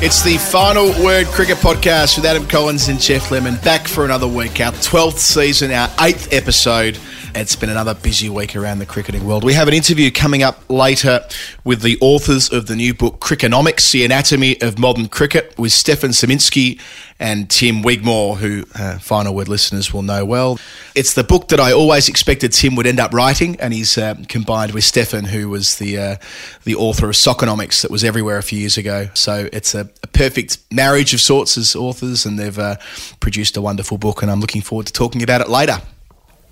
It's the final word cricket podcast with Adam Collins and Geoff Lemon back for another week, our 12th season, our eighth episode. It's been another busy week around the cricketing world. We have an interview coming up later with the authors of the new book, Crickonomics, The Anatomy of Modern Cricket, with Stefan Szymanski and Tim Wigmore, who uh, Final Word listeners will know well. It's the book that I always expected Tim would end up writing, and he's uh, combined with Stefan, who was the uh, the author of Soccernomics that was everywhere a few years ago. So it's a, a perfect marriage of sorts as authors, and they've uh, produced a wonderful book, and I'm looking forward to talking about it later.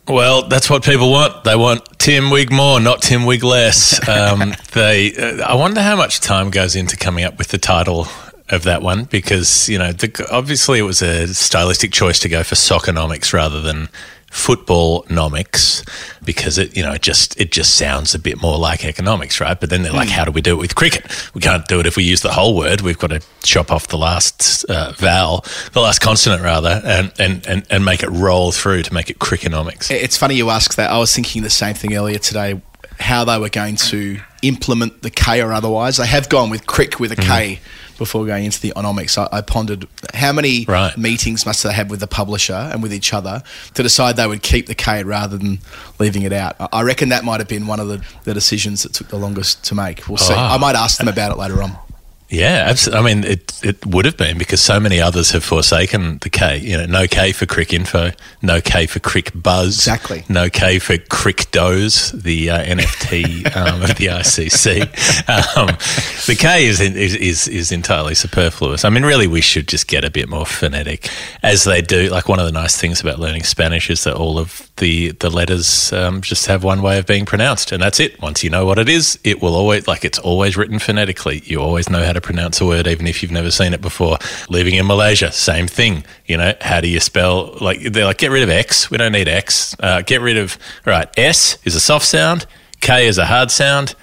Well, that's what people want. They want Tim Wigmore, not Tim Wig less. Um, they, uh, I wonder how much time goes into coming up with the title of that one because you know the, obviously it was a stylistic choice to go for soccernomics rather than football nomics because it you know it just it just sounds a bit more like economics right? But then they're like how do we do it with cricket? We can't do it if we use the whole word. We've got to chop off the last uh, vowel the last consonant rather and, and and and make it roll through to make it crickonomics It's funny you ask that. I was thinking the same thing earlier today, how they were going to implement the K or otherwise. They have gone with crick with a K before going into the onomics. I, I pondered how many Right. meetings must they have with the publisher and with each other to decide they would keep the K rather than leaving it out. I- I reckon that might have been one of the, the decisions that took the longest to make. We'll see. Ah. I might ask them about it later on. Yeah, absolutely. I mean, it it would have been because so many others have forsaken the K. You know, no K for Cricinfo, no K for Cricbuzz, Exactly. No K for Crictos, the uh, NFT um, of the ICC. Um, the K is, is is is entirely superfluous. I mean, really, we should just get a bit more phonetic, as they do. Like one of the nice things about learning Spanish is that all of the the letters um, just have one way of being pronounced, and that's it. Once you know what it is, it will always like it's always written phonetically. You always know how to pronounce a word, even if you've never seen it before. Living in Malaysia, same thing. You know, how do you spell? Like they're like, get rid of X. We don't need X. Uh, get rid of right. S is a soft sound. K is a hard sound.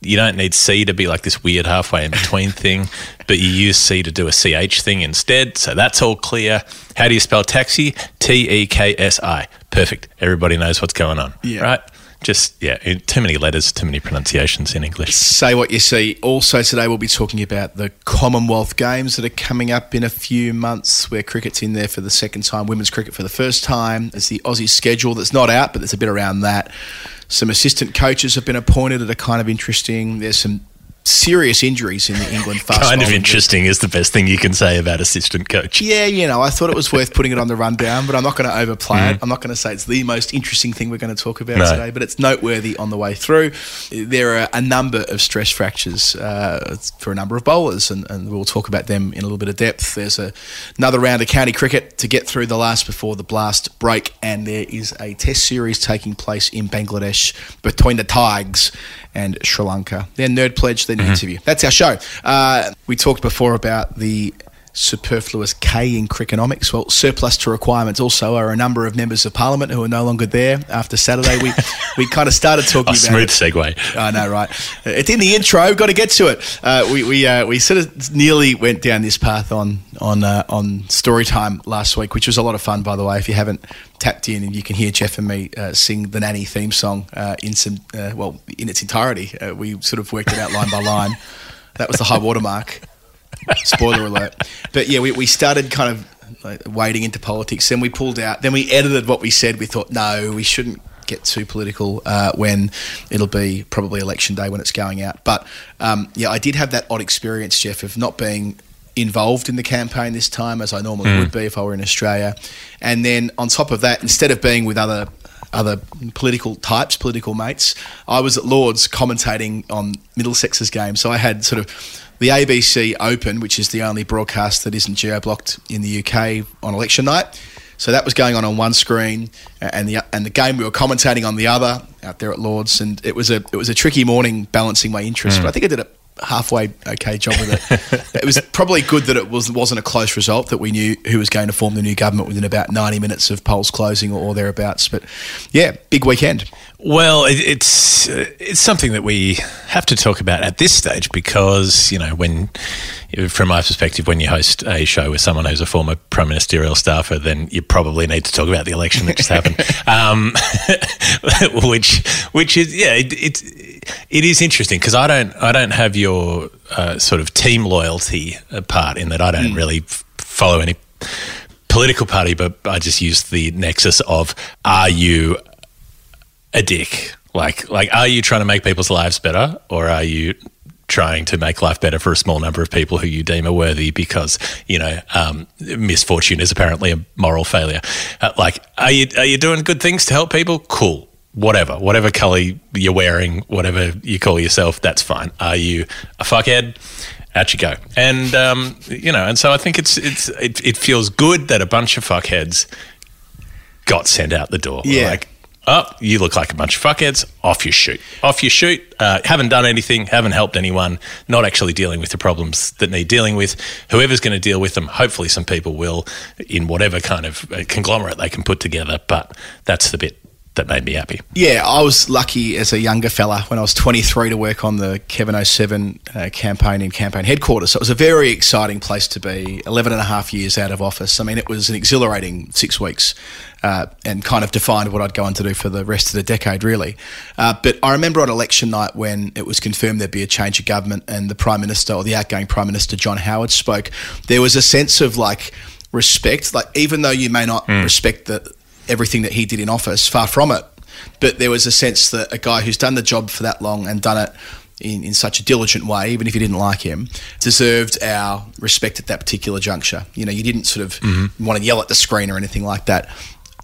You don't need C to be like this weird halfway in between thing, but you use C to do a CH thing instead. So that's all clear. How do you spell taxi? T E K S I. Perfect. Everybody knows what's going on. Yeah. Right? Just, yeah, too many letters, too many pronunciations in English. Say what you see. Also, today we'll be talking about the Commonwealth Games that are coming up in a few months, where cricket's in there for the second time, women's cricket for the first time. There's the Aussie schedule that's not out, but there's a bit around that. Some assistant coaches have been appointed that are kind of interesting. There's some serious injuries in the England fast Kind of interesting is the best thing you can say about assistant coach. yeah, you know, I thought it was worth putting it on the rundown, but I'm not going to overplay it. I'm not going to say it's the most interesting thing we're going to talk about No. today, but it's noteworthy on the way through. There are a number of stress fractures uh, for a number of bowlers, and, and we'll talk about them in a little bit of depth. There's a, another round of county cricket to get through the last before the blast break, and there is a test series taking place in Bangladesh between the Tigers and Sri Lanka. Their Nerd Pledge, then interview. That's our show. Uh, we talked before about the superfluous K in crickonomics. Well, surplus to requirements also are a number of members of parliament who are no longer there after Saturday. We we kind of started talking A about smooth it. segue. I know, right? It's in the intro. Got to get to it. Uh, we we uh, we sort of nearly went down this path on on uh, on story time last week, which was a lot of fun, by the way. If you haven't tapped in, and you can hear Geoff and me uh, sing the nanny theme song uh, in some uh, well in its entirety. Uh, we sort of worked it out line by line. That was the high watermark. Spoiler alert. But yeah, we, we started kind of like, wading into politics. Then we pulled out. Then we edited what we said. We thought, no, we shouldn't get too political uh, when it'll be probably election day when it's going out. But um, yeah, I did have that odd experience, Geoff, of not being involved in the campaign this time as I normally would be if I were in Australia. And then on top of that, instead of being with other other political types, political mates, I was at Lords commentating on Middlesex's game. So I had sort of the ABC Open, which is the only broadcast that isn't geo blocked in the UK on election night. So that was going on on one screen, and the and the game we were commentating on the other out there at Lords, and it was a it was a tricky morning balancing my interests. Hmm. But I think I did a halfway okay job with it. it was probably good that it was wasn't a close result that we knew who was going to form the new government within about ninety minutes of polls closing or, or thereabouts. But yeah, big weekend. Well, it, it's uh, it's something that we have to talk about at this stage because you know when, from my perspective, when you host a show with someone who's a former prime ministerial staffer, then you probably need to talk about the election that just happened, um, which which is yeah it, it, it is interesting because I don't I don't have your uh, sort of team loyalty part in that I don't really f- follow any political party, but I just use the nexus of are you a dick? Like, like, are you trying to make people's lives better, or are you trying to make life better for a small number of people who you deem are worthy because you know um, misfortune is apparently a moral failure? Uh, like, are you are you doing good things to help people? Cool. Whatever, whatever color you're wearing, whatever you call yourself, that's fine. Are you a fuckhead? Out you go, and um, you know, and so I think it's it's it, it feels good that a bunch of fuckheads got sent out the door. Yeah. Like, oh, you look like a bunch of fuckheads. Off you shoot. Off you shoot. Uh, haven't done anything. Haven't helped anyone. Not actually dealing with the problems that need dealing with. Whoever's going to deal with them, hopefully some people will in whatever kind of conglomerate they can put together. But that's the bit that made me happy. Yeah, I was lucky as a younger fella when I was 23 to work on the Kevin 07 uh, campaign in campaign headquarters. So it was a very exciting place to be. 11 and a half years out of office. I mean, it was an exhilarating six weeks uh, and kind of defined what I'd go on to do for the rest of the decade, really. Uh, but I remember on election night when it was confirmed there'd be a change of government and the Prime Minister or the outgoing Prime Minister, John Howard, spoke, there was a sense of like, respect like even though you may not respect the everything that he did in office, far from it. But there was a sense that a guy who's done the job for that long and done it in, in such a diligent way, even if you didn't like him, deserved our respect at that particular juncture. You know, you didn't sort of want to yell at the screen or anything like that.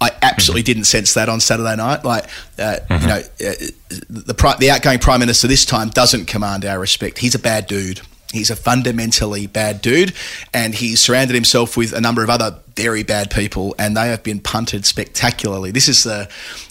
I absolutely didn't sense that on Saturday night. Like, uh, you know, uh, the the outgoing prime minister this time doesn't command our respect. He's a bad dude. He's a fundamentally bad dude, and he's surrounded himself with a number of other very bad people, and they have been punted spectacularly. This is a,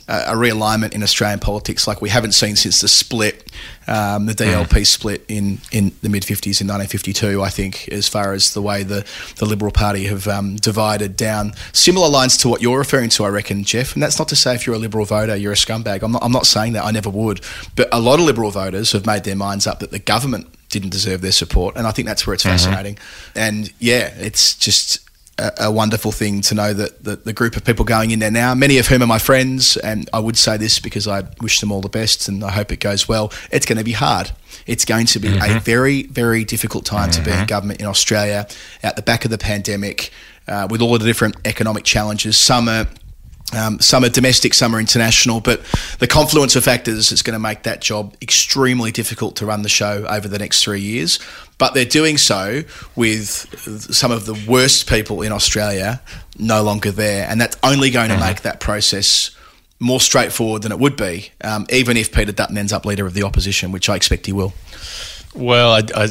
a realignment in Australian politics like we haven't seen since the split, um, the DLP split in, in the mid 50s in 1952, I think, as far as the way the, the Liberal Party have um, divided down similar lines to what you're referring to, I reckon, Geoff. And that's not to say if you're a Liberal voter, you're a scumbag. I'm not, I'm not saying that, I never would. But a lot of Liberal voters have made their minds up that the government didn't deserve their support, and I think that's where it's mm-hmm. fascinating. And yeah, it's just a, a wonderful thing to know that, that the group of people going in there now, many of whom are my friends, and I would say this because I wish them all the best and I hope it goes well. It's going to be hard. It's going to be a mm-hmm. very, very difficult time to be in mm-hmm. government in Australia at the back of the pandemic uh, with all of the different economic challenges. Some are um, some are domestic, some are international, but the confluence of factors is going to make that job extremely difficult to run the show over the next three years. But they're doing so with some of the worst people in Australia no longer there, and that's only going to make that process more straightforward than it would be, um, even if Peter Dutton ends up leader of the opposition, which I expect he will. Well, I, I,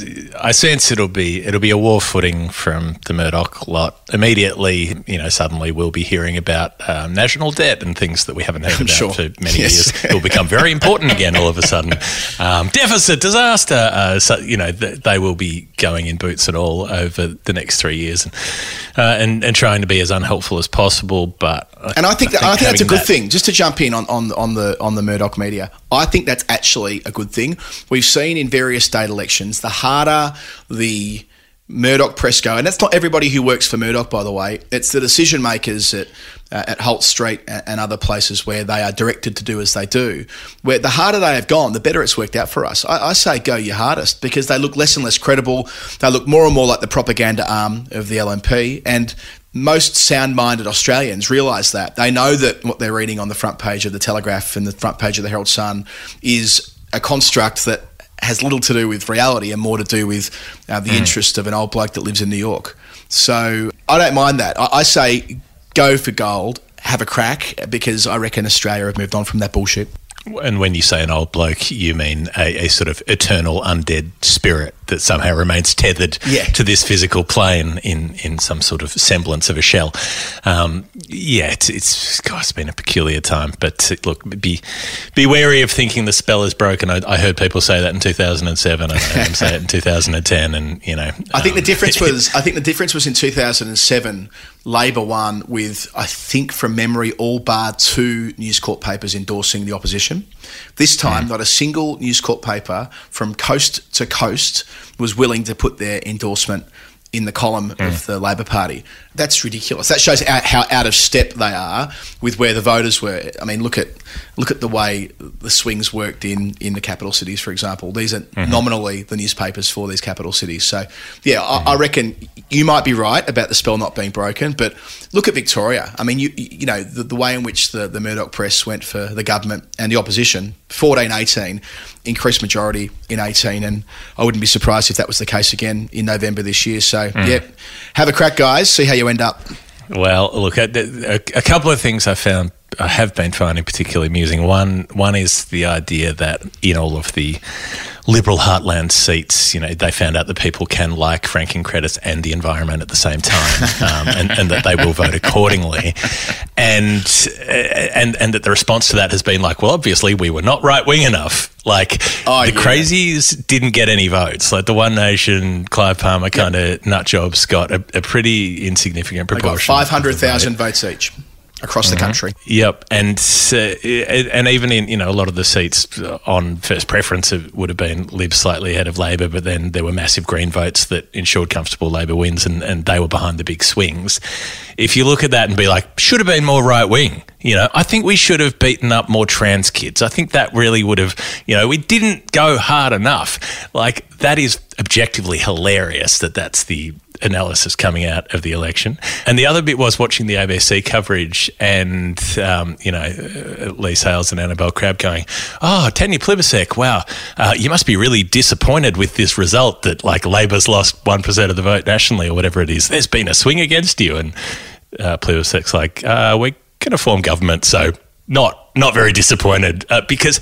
I sense it'll be it'll be a war footing from the Murdoch lot. Immediately, you know, suddenly we'll be hearing about um, national debt and things that we haven't heard about sure. for many Yes. years. It will become very important again all of a sudden. Um, deficit, disaster. Uh, so, you know, th- they will be going in boots and all over the next three years, and uh, and, and trying to be as unhelpful as possible. But And I think, that, I think that's a good that- thing. Just to jump in on, on on the on the Murdoch media, I think that's actually a good thing. We've seen in various state elections, the harder the Murdoch press go, and that's not everybody who works for Murdoch, by the way. It's the decision makers at uh, at Holt Street and other places where they are directed to do as they do. Where the harder they have gone, the better it's worked out for us. I, I say go your hardest because they look less and less credible. They look more and more like the propaganda arm of the LNP, and most sound-minded Australians realise that. They know that what they're reading on the front page of the Telegraph and the front page of the Herald Sun is a construct that has little to do with reality and more to do with uh, the interest of an old bloke that lives in New York. So I don't mind that. I, I say go for gold, have a crack, because I reckon Australia have moved on from that bullshit. And when you say an old bloke, you mean a, a sort of eternal undead spirit that somehow remains tethered Yeah. to this physical plane in, in some sort of semblance of a shell. Um, yeah, it's, it's, God, it's been a peculiar time. But uh, look, be be wary of thinking the spell is broken. I, I heard people say that in 2007, and I heard them say it in 2010, and you know. I think the um, difference was I think the difference was in 2007 Labor won with I think from memory all bar two News Corp papers endorsing the opposition. This time not a single News Corp paper from coast to coast was willing to put their endorsement in the column of mm. the Labor Party. That's ridiculous. That shows out, how out of step they are with where the voters were. I mean, look at look at the way the swings worked in in the capital cities, for example. These are mm-hmm. nominally the newspapers for these capital cities. So, yeah, I, I mm-hmm. reckon you might be right about the spell not being broken, but look at Victoria. I mean, you you know the, the way in which the, the Murdoch press went for the government and the opposition, 14, 18, increased majority in 18, and I wouldn't be surprised if that was the case again in November this year. So, hmm. yeah, have a crack, guys. See how you end up. Well, look, a, a, couple of things I found have been finding particularly amusing. One, one is the idea that in all of the Liberal heartland seats, you know, they found out that people can like franking credits and the environment at the same time, um, and, and that they will vote accordingly. And and and that the response to that has been like, well, obviously we were not right wing enough. Like Oh, the yeah. crazies didn't get any votes. Like the One Nation, Clive Palmer kind of nut jobs got a, a pretty insignificant proportion. of the 500,000 votes each across the country. Yep, and uh, and even in you know a lot of the seats on first preference it would have been Lib slightly ahead of Labor, but then there were massive Green votes that ensured comfortable Labor wins, and, and they were behind the big swings. If you look at that and be like, should have been more right wing, you know, I think we should have beaten up more trans kids. I think that really would have, you know, we didn't go hard enough. Like that is objectively hilarious that that's the analysis coming out of the election. And the other bit was watching the ABC coverage and, um, you know, uh, Leigh Sales and Annabelle Crabb going, oh, Tanya Plibersek, wow, uh, you must be really disappointed with this result that, like, Labor's lost 1% of the vote nationally or whatever it is. There's been a swing against you. And uh, Plibersek's like, uh, we're going to form government, so not not very disappointed uh, because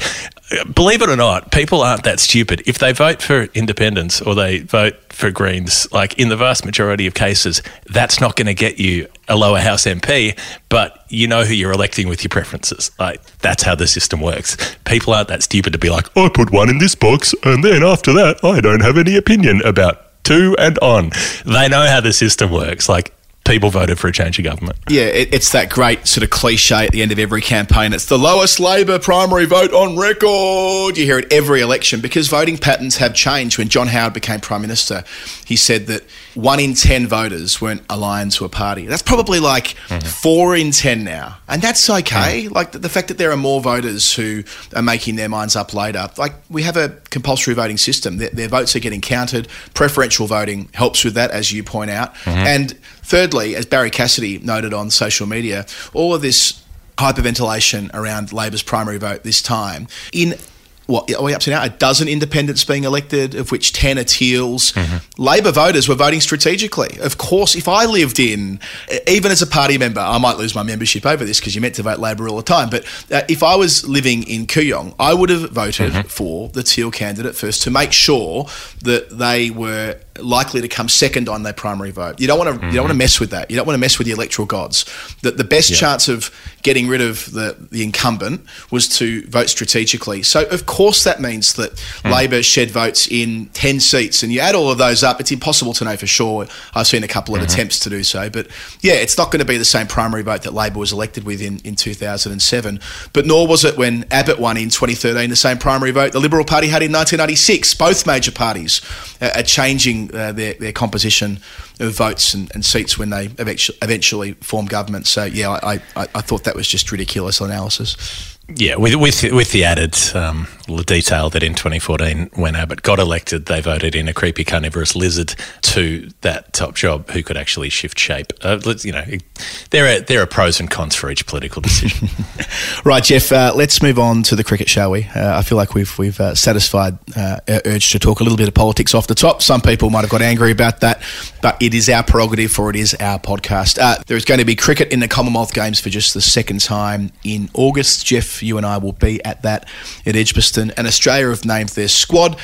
uh, believe it or not people aren't that stupid. If they vote for independents or they vote for greens like in the vast majority of cases that's not going to get you a lower house mp but you know who you're electing with your preferences. Like that's how the system works. People aren't that stupid to be like i put one in this box and then after that i don't have any opinion about two and on. They know how the system works. Like people voted for a change of government Yeah, it, it's that great sort of cliche at the end of every campaign. It's the lowest Labor primary vote on record. You hear it every election because voting patterns have changed. When John Howard became Prime Minister, he said that one in 10 voters weren't aligned to a party. That's probably like mm-hmm. four in 10 now. And that's okay. Mm-hmm. Like the, the fact that there are more voters who are making their minds up later. Like we have a compulsory voting system, their, their votes are getting counted. Preferential voting helps with that, as you point out. Mm-hmm. And thirdly, as Barrie Cassidy noted on social media, all of this hyperventilation around Labor's primary vote this time in what are we up to now? A dozen independents being elected, of which ten are Teals. Labor voters were voting strategically. Of course, if I lived in, even as a party member, I might lose my membership over this because you're meant to vote Labor all the time. But uh, if I was living in Kooyong, I would have voted for the Teal candidate first to make sure that they were likely to come second on their primary vote. You don't want to you don't want to mm-hmm. mess with that. You don't want to mess with the electoral gods. That the best chance of getting rid of the, the incumbent was to vote strategically. So of course that means that hmm. Labor shed votes in ten seats, and you add all of those up, it's impossible to know for sure. I've seen a couple of mm-hmm. attempts to do so, but yeah, it's not going to be the same primary vote that Labor was elected with in, in 2007. But nor was it when Abbott won in 2013 the same primary vote the Liberal Party had in 1996. Both major parties are changing uh, their, their composition of votes and, and seats when they eventually, eventually form government. So yeah, I, I, I thought that was just ridiculous analysis. Yeah, with with with the added um, detail that in 2014, when Abbott got elected, they voted in a creepy carnivorous lizard to that top job who could actually shift shape. Uh, you know, there are there are pros and cons for each political decision. Right, Geoff. Uh, let's move on to the cricket, shall we? Uh, I feel like we've we've uh, satisfied uh, our urge to talk a little bit of politics off the top. Some people might have got angry about that, but it is our prerogative, for it is our podcast. Uh, there is going to be cricket in the Commonwealth Games for just the second time in August. Geoff, you and I will be at that at Edgbaston. And Australia have named their squad.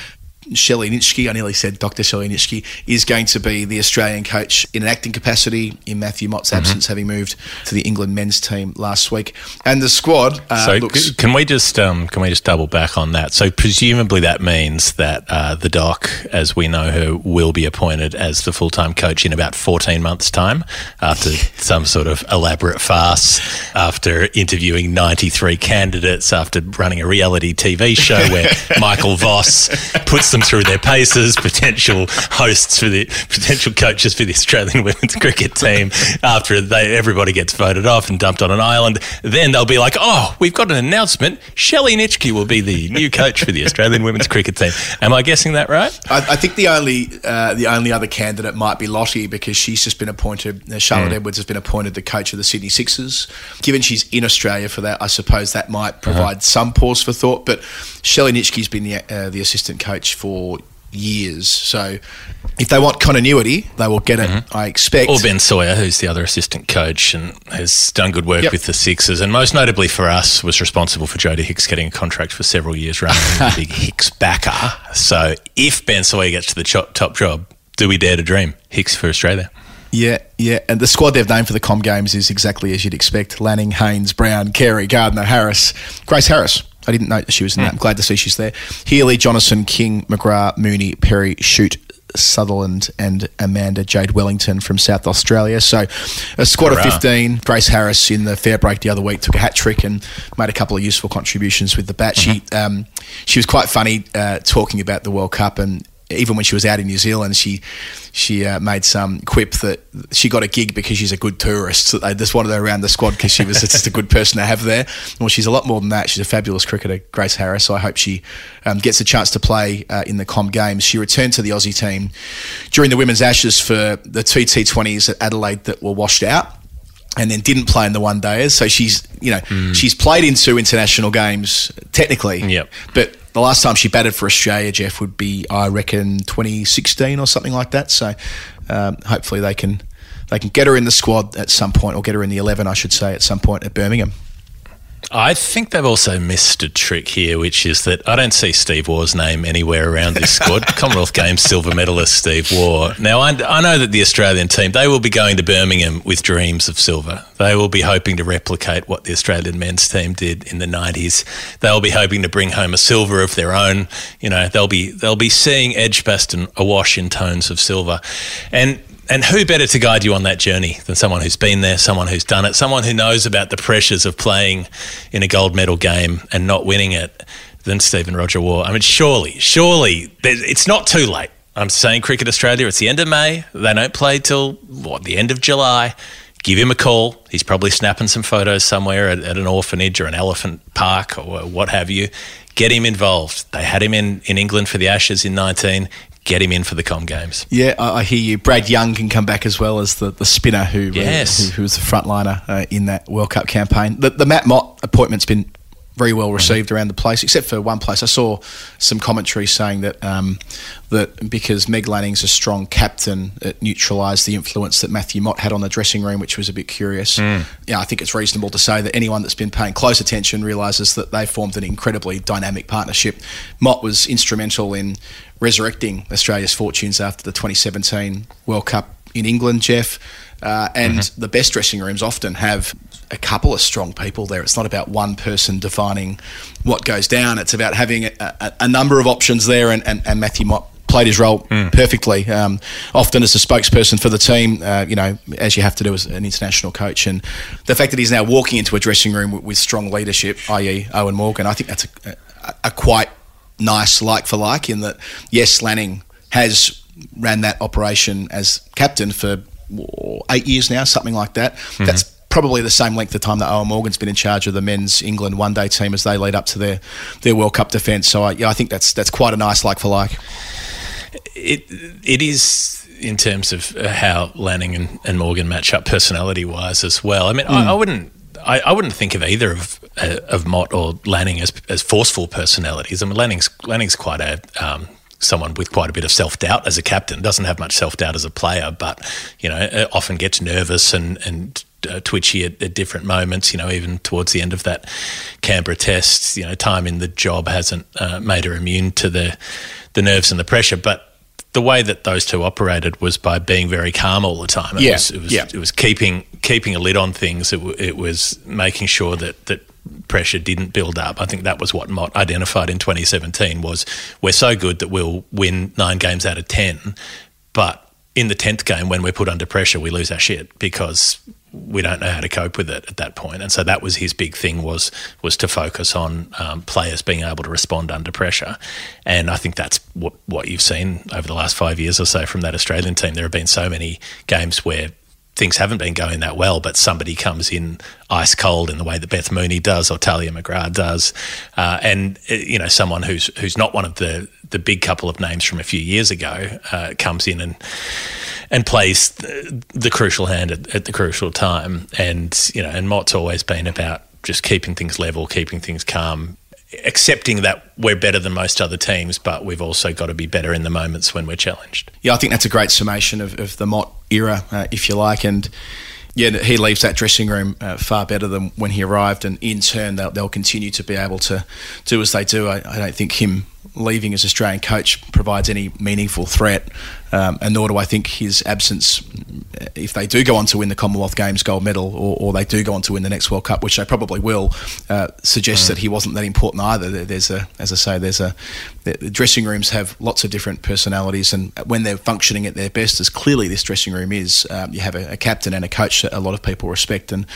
Shelley Nitschke, I nearly said Dr. Shelley Nitschke, is going to be the Australian coach in an acting capacity in Matthew Mott's Mm-hmm. absence, having moved to the England men's team last week. And the squad uh, So looks. can we just um, can we just double back on that? So presumably that means that uh, the doc, as we know her, will be appointed as the full time coach in about fourteen months' time, after some sort of elaborate farce, after interviewing ninety three candidates, after running a reality TV show where Michael Voss puts them through their paces, potential hosts for the potential coaches for the Australian women's cricket team. After they everybody gets voted off and dumped on an island, then they'll be like, "Oh, we've got an announcement. Shelley Nitschke will be the new coach for the Australian women's cricket team." Am I guessing that right? I, I think the only uh, the only other candidate might be Lottie because she's just been appointed. Uh, Charlotte Hmm. Edwards has been appointed the coach of the Sydney Sixers. Given she's in Australia for that, I suppose that might provide some pause for thought. But Shelley Nitschke's been the uh, the assistant coach for years, so if they want continuity, they will get it. Mm-hmm. I expect. Or Ben Sawyer, who's the other assistant coach and has done good work Yep. with the Sixers, and most notably for us, was responsible for Jodie Hicks getting a contract for several years running the big Hicks backer. So if Ben Sawyer gets to the top job, do we dare to dream Hicks for Australia? Yeah, yeah. And the squad they've named for the Com Games is exactly as you'd expect Lanning, Haynes, Brown, Carey, Gardner, Harris, Grace Harris. I didn't know that she was in that. I'm glad to see she's there. Healy, Jonassen, King, McGrath, Mooney, Perry, Schutt, Sutherland, and Amanda Jade Wellington from South Australia. So a squad Hurrah. of 15. Grace Harris in the fair break the other week took a hat trick and made a couple of useful contributions with the bat. She, um, she was quite funny uh, talking about the World Cup and even when she was out in New Zealand, she she uh, made some quip that she got a gig because she's a good tourist. So they just wanted her around the squad because she was just a good person to have there. Well, she's a lot more than that. She's a fabulous cricketer, Grace Harris. So I hope she um, gets a chance to play uh, in the Com Games. She returned to the Aussie team during the Women's Ashes for the two T20s at Adelaide that were washed out and then didn't play in the one days. So she's, you know, she's played in two international games technically. Yep. But the last time she batted for Australia, Geoff, would be I reckon 2016 or something like that. So um, hopefully they can they can get her in the squad at some point, or get her in the 11, I should say, at some point at Birmingham. I think they've also missed a trick here, which is that I don't see Steve Waugh's name anywhere around this squad. Commonwealth Games silver medalist Steve Waugh. Now, I, I know that the Australian team, they will be going to Birmingham with dreams of silver. They will be hoping to replicate what the Australian men's team did in the 90s. They'll be hoping to bring home a silver of their own. You know, they'll be, they'll be seeing Edgbaston awash in tones of silver. And and who better to guide you on that journey than someone who's been there, someone who's done it, someone who knows about the pressures of playing in a gold medal game and not winning it than Stephen Rodger Waugh? I mean, surely, surely, it's not too late. I'm saying Cricket Australia, it's the end of May. They don't play till, what, the end of July. Give him a call. He's probably snapping some photos somewhere at, at an orphanage or an elephant park or what have you. Get him involved. They had him in, in England for the Ashes in 19. Get him in for the Com Games. Yeah, I, I hear you. Brad Young can come back as well as the, the spinner who, uh, who, who was the frontliner uh, in that World Cup campaign. The, the Matt Mott appointment's been very well received around the place, except for one place. I saw some commentary saying that um, that because Meg Lanning's a strong captain, it neutralised the influence that Matthew Mott had on the dressing room, which was a bit curious. Yeah, I think it's reasonable to say that anyone that's been paying close attention realises that they formed an incredibly dynamic partnership. Mott was instrumental in resurrecting Australia's fortunes after the 2017 World Cup in England, Geoff. Uh, and the best dressing rooms often have a couple of strong people there. It's not about one person defining what goes down. It's about having a, a, a number of options there, and, and, and Matthew Mott played his role perfectly. Um, often as a spokesperson for the team, uh, you know, as you have to do as an international coach, and the fact that he's now walking into a dressing room with, with strong leadership, i.e., Eoin Morgan, I think that's a, a, a quite nice like for like in that yes Lanning has ran that operation as captain for eight years now something like that that's probably the same length of time that Eoin Morgan's been in charge of the men's England one day team as they lead up to their their World Cup defence so I, yeah, I think that's that's quite a nice like for like it it is in terms of uh, how Lanning and, and Morgan match up personality wise as well. I mean, I, I wouldn't. I, I wouldn't think of either of uh, of Mott or Lanning as as forceful personalities. I mean, Lanning's Lanning's quite a um, someone with quite a bit of self doubt as a captain. Doesn't have much self doubt as a player, but you know, uh, often gets nervous and and uh, twitchy at, at different moments. You know, even towards the end of that Canberra test, you know, time in the job hasn't uh, made her immune to the the nerves and the pressure, but. The way that those two operated was by being very calm all the time. It Yeah, was, it was, yeah. it was keeping keeping a lid on things. It, w- it was making sure that that pressure didn't build up. I think that was what Mott identified in 2017 was we're so good that we'll win nine games out of 10, but in the 10th game when we're put under pressure we lose our shit because we don't know how to cope with it at that point. And so that was his big thing was was to focus on um, players being able to respond under pressure. And I think that's what what you've seen over the last five years or so from that Australian team. There have been so many games where things haven't been going that well, but somebody comes in ice cold in the way that Beth Mooney does or Tahlia McGrath does, uh, and uh, you know someone who's who's not one of the the big couple of names from a few years ago uh, comes in and and plays the, the crucial hand at, at the crucial time, and you know, and Mott's always been about just keeping things level, keeping things calm. Accepting that we're better than most other teams, but we've also got to be better in the moments when we're challenged. Yeah, I think that's a great summation of, of the Mott era, uh, if you like. And yeah, he leaves that dressing room uh, far better than when he arrived. And in turn, they'll, they'll continue to be able to do as they do. I, I don't think him leaving as Australian coach provides any meaningful threat. Um, and nor do I think his absence, if they do go on to win the Commonwealth Games gold medal or, or they do go on to win the next World Cup, which they probably will, uh, suggests that he wasn't that important either. There's a, as I say, there's a, the dressing rooms have lots of different personalities, and when they're functioning at their best, as clearly this dressing room is, um, you have a, a captain and a coach that a lot of people respect and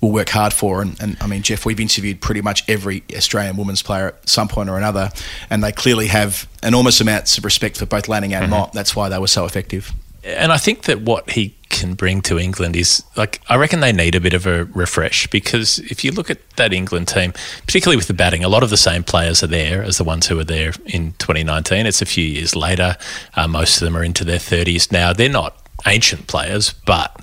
will work hard for. And, and I mean, Geoff, we've interviewed pretty much every Australian women's player at some point or another, and they clearly have enormous amounts of respect for both Lanning and Mott. That's why they were so effective. and I think that what he can bring to England is like I reckon they need a bit of a refresh because if you look at that England team, particularly with the batting, a lot of the same players are there as the ones who were there in 2019. It's a few years later. Uh, most of them are into their 30s now. They're not ancient players, but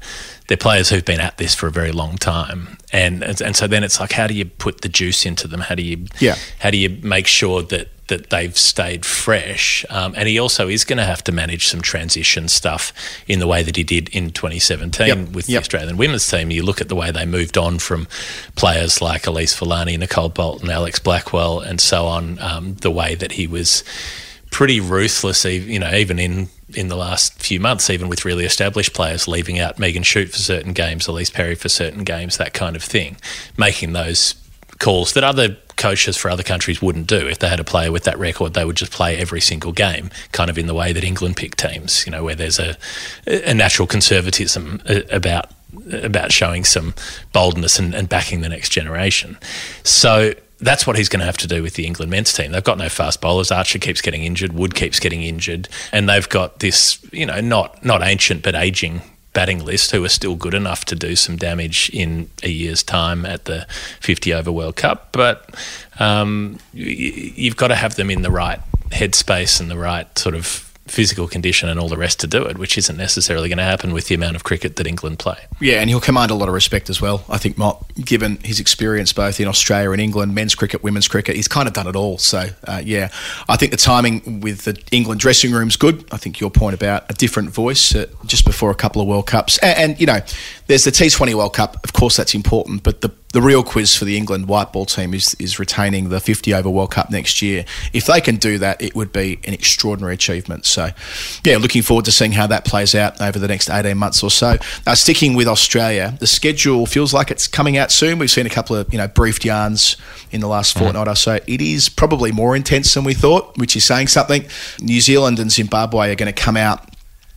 they're players who've been at this for a very long time. And and so then it's like, how do you put the juice into them? How do you Yeah. how do you make sure that that they've stayed fresh? Um, and he also is going to have to manage some transition stuff in the way that he did in 2017 Yep, with yep. the Australian women's team. You look at the way they moved on from players like Elyse Villani, Nicole Bolton, and Alex Blackwell, and so on. Um, the way that he was pretty ruthless, you know, even in in the last few months, even with really established players leaving out Megan Schutt for certain games, Ellyse Perry for certain games, that kind of thing, making those calls that other coaches for other countries wouldn't do. If they had a player with that record, they would just play every single game, kind of in the way that England pick teams, you know, where there's a, a natural conservatism uh, about about showing some boldness and, and backing the next generation. So that's what he's going to have to do with the England men's team. They've got no fast bowlers. Archer keeps getting injured. Wood keeps getting injured, and they've got this, you know, not not ancient but aging batting list who are still good enough to do some damage in a year's time at the 50 over World Cup. But um, you've got to have them in the right headspace and the right sort of physical condition and all the rest to do it, which isn't necessarily going to happen with the amount of cricket that England play. Yeah, and he'll command a lot of respect as well. I think Mott, given his experience both in Australia and England, men's cricket, women's cricket, he's kind of done it all. So, uh, yeah, I think the timing with the England dressing room's good. I think your point about a different voice uh, just before a couple of World Cups. And, and, you know, there's the T20 World Cup. Of course, that's important, but the the real quiz for the England white ball team is is retaining the 50 over World Cup next year. If they can do that, it would be an extraordinary achievement. So, yeah, looking forward to seeing how that plays out over the next 18 months or so. Uh, sticking with Australia, the schedule feels like it's coming out soon. We've seen a couple of you know briefed yarns in the last fortnight or so. It is probably more intense than we thought, which is saying something. New Zealand and Zimbabwe are going to come out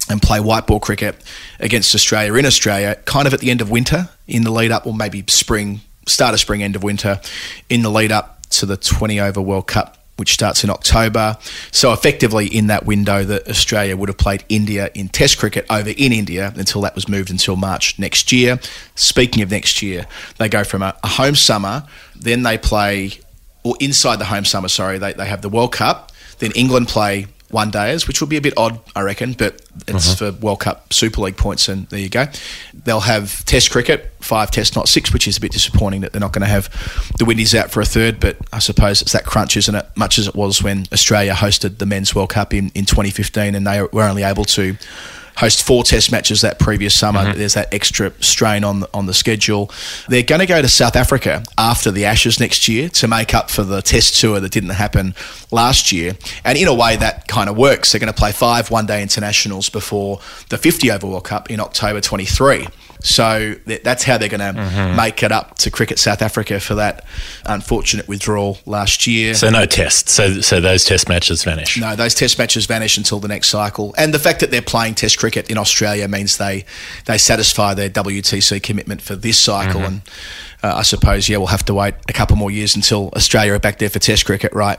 and play white ball cricket against Australia in Australia, kind of at the end of winter, in the lead up, or maybe spring, start of spring, end of winter, in the lead up to the 20 over World Cup. Which starts in October. So, effectively, in that window, that Australia would have played India in Test cricket over in India until that was moved until March next year. Speaking of next year, they go from a, a home summer, then they play, or inside the home summer, sorry, they, they have the World Cup, then England play one days, which will be a bit odd, I reckon, but it's mm-hmm. for World Cup Super League points, and there you go. They'll have Test cricket, five Tests, not six, which is a bit disappointing that they're not going to have the Windies out for a third, but I suppose it's that crunch, isn't it? Much as it was when Australia hosted the Men's World Cup in, in 2015 and they were only able to host four test matches that previous summer. Mm-hmm. There's that extra strain on the, on the schedule. They're going to go to South Africa after the Ashes next year to make up for the test tour that didn't happen last year. And in a way, that kind of works. They're going to play five one day internationals before the 50 over World Cup in October 23. So th- that's how they're going to Mm-hmm. make it up to Cricket South Africa for that unfortunate withdrawal last year. So no test. So so those test matches vanish. No, those test matches vanish until the next cycle. And the fact that they're playing test cricket in Australia means they, they satisfy their WTC commitment for this cycle. And uh, I suppose, yeah, we'll have to wait a couple more years until Australia are back there for test cricket, right?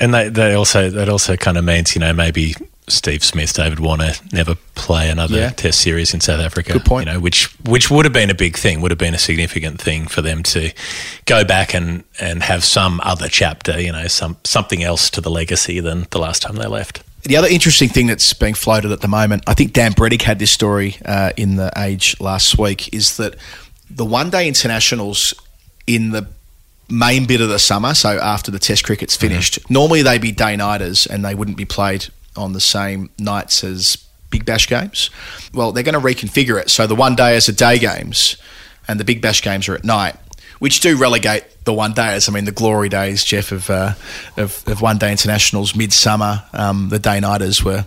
And they, they also that also kind of means you know maybe Steve Smith, David Warner never play another Yeah. Test series in South Africa. Good point. You know, which which would have been a big thing, would have been a significant thing for them to go back and, and have some other chapter. You know, some something else to the legacy than the last time they left. The other interesting thing that's being floated at the moment, I think Dan Brettig had this story uh, in the Age last week, is that the one day internationals in the main bit of the summer, so after the Test cricket's finished, normally they'd be day nighters and they wouldn't be played on the same nights as Big Bash games. Well, they're going to reconfigure it so the one day is a day games and the Big Bash games are at night. Which do relegate the one days. I mean, the glory days, Geoff, of uh, of, of one day internationals, midsummer. Um, the day nighters were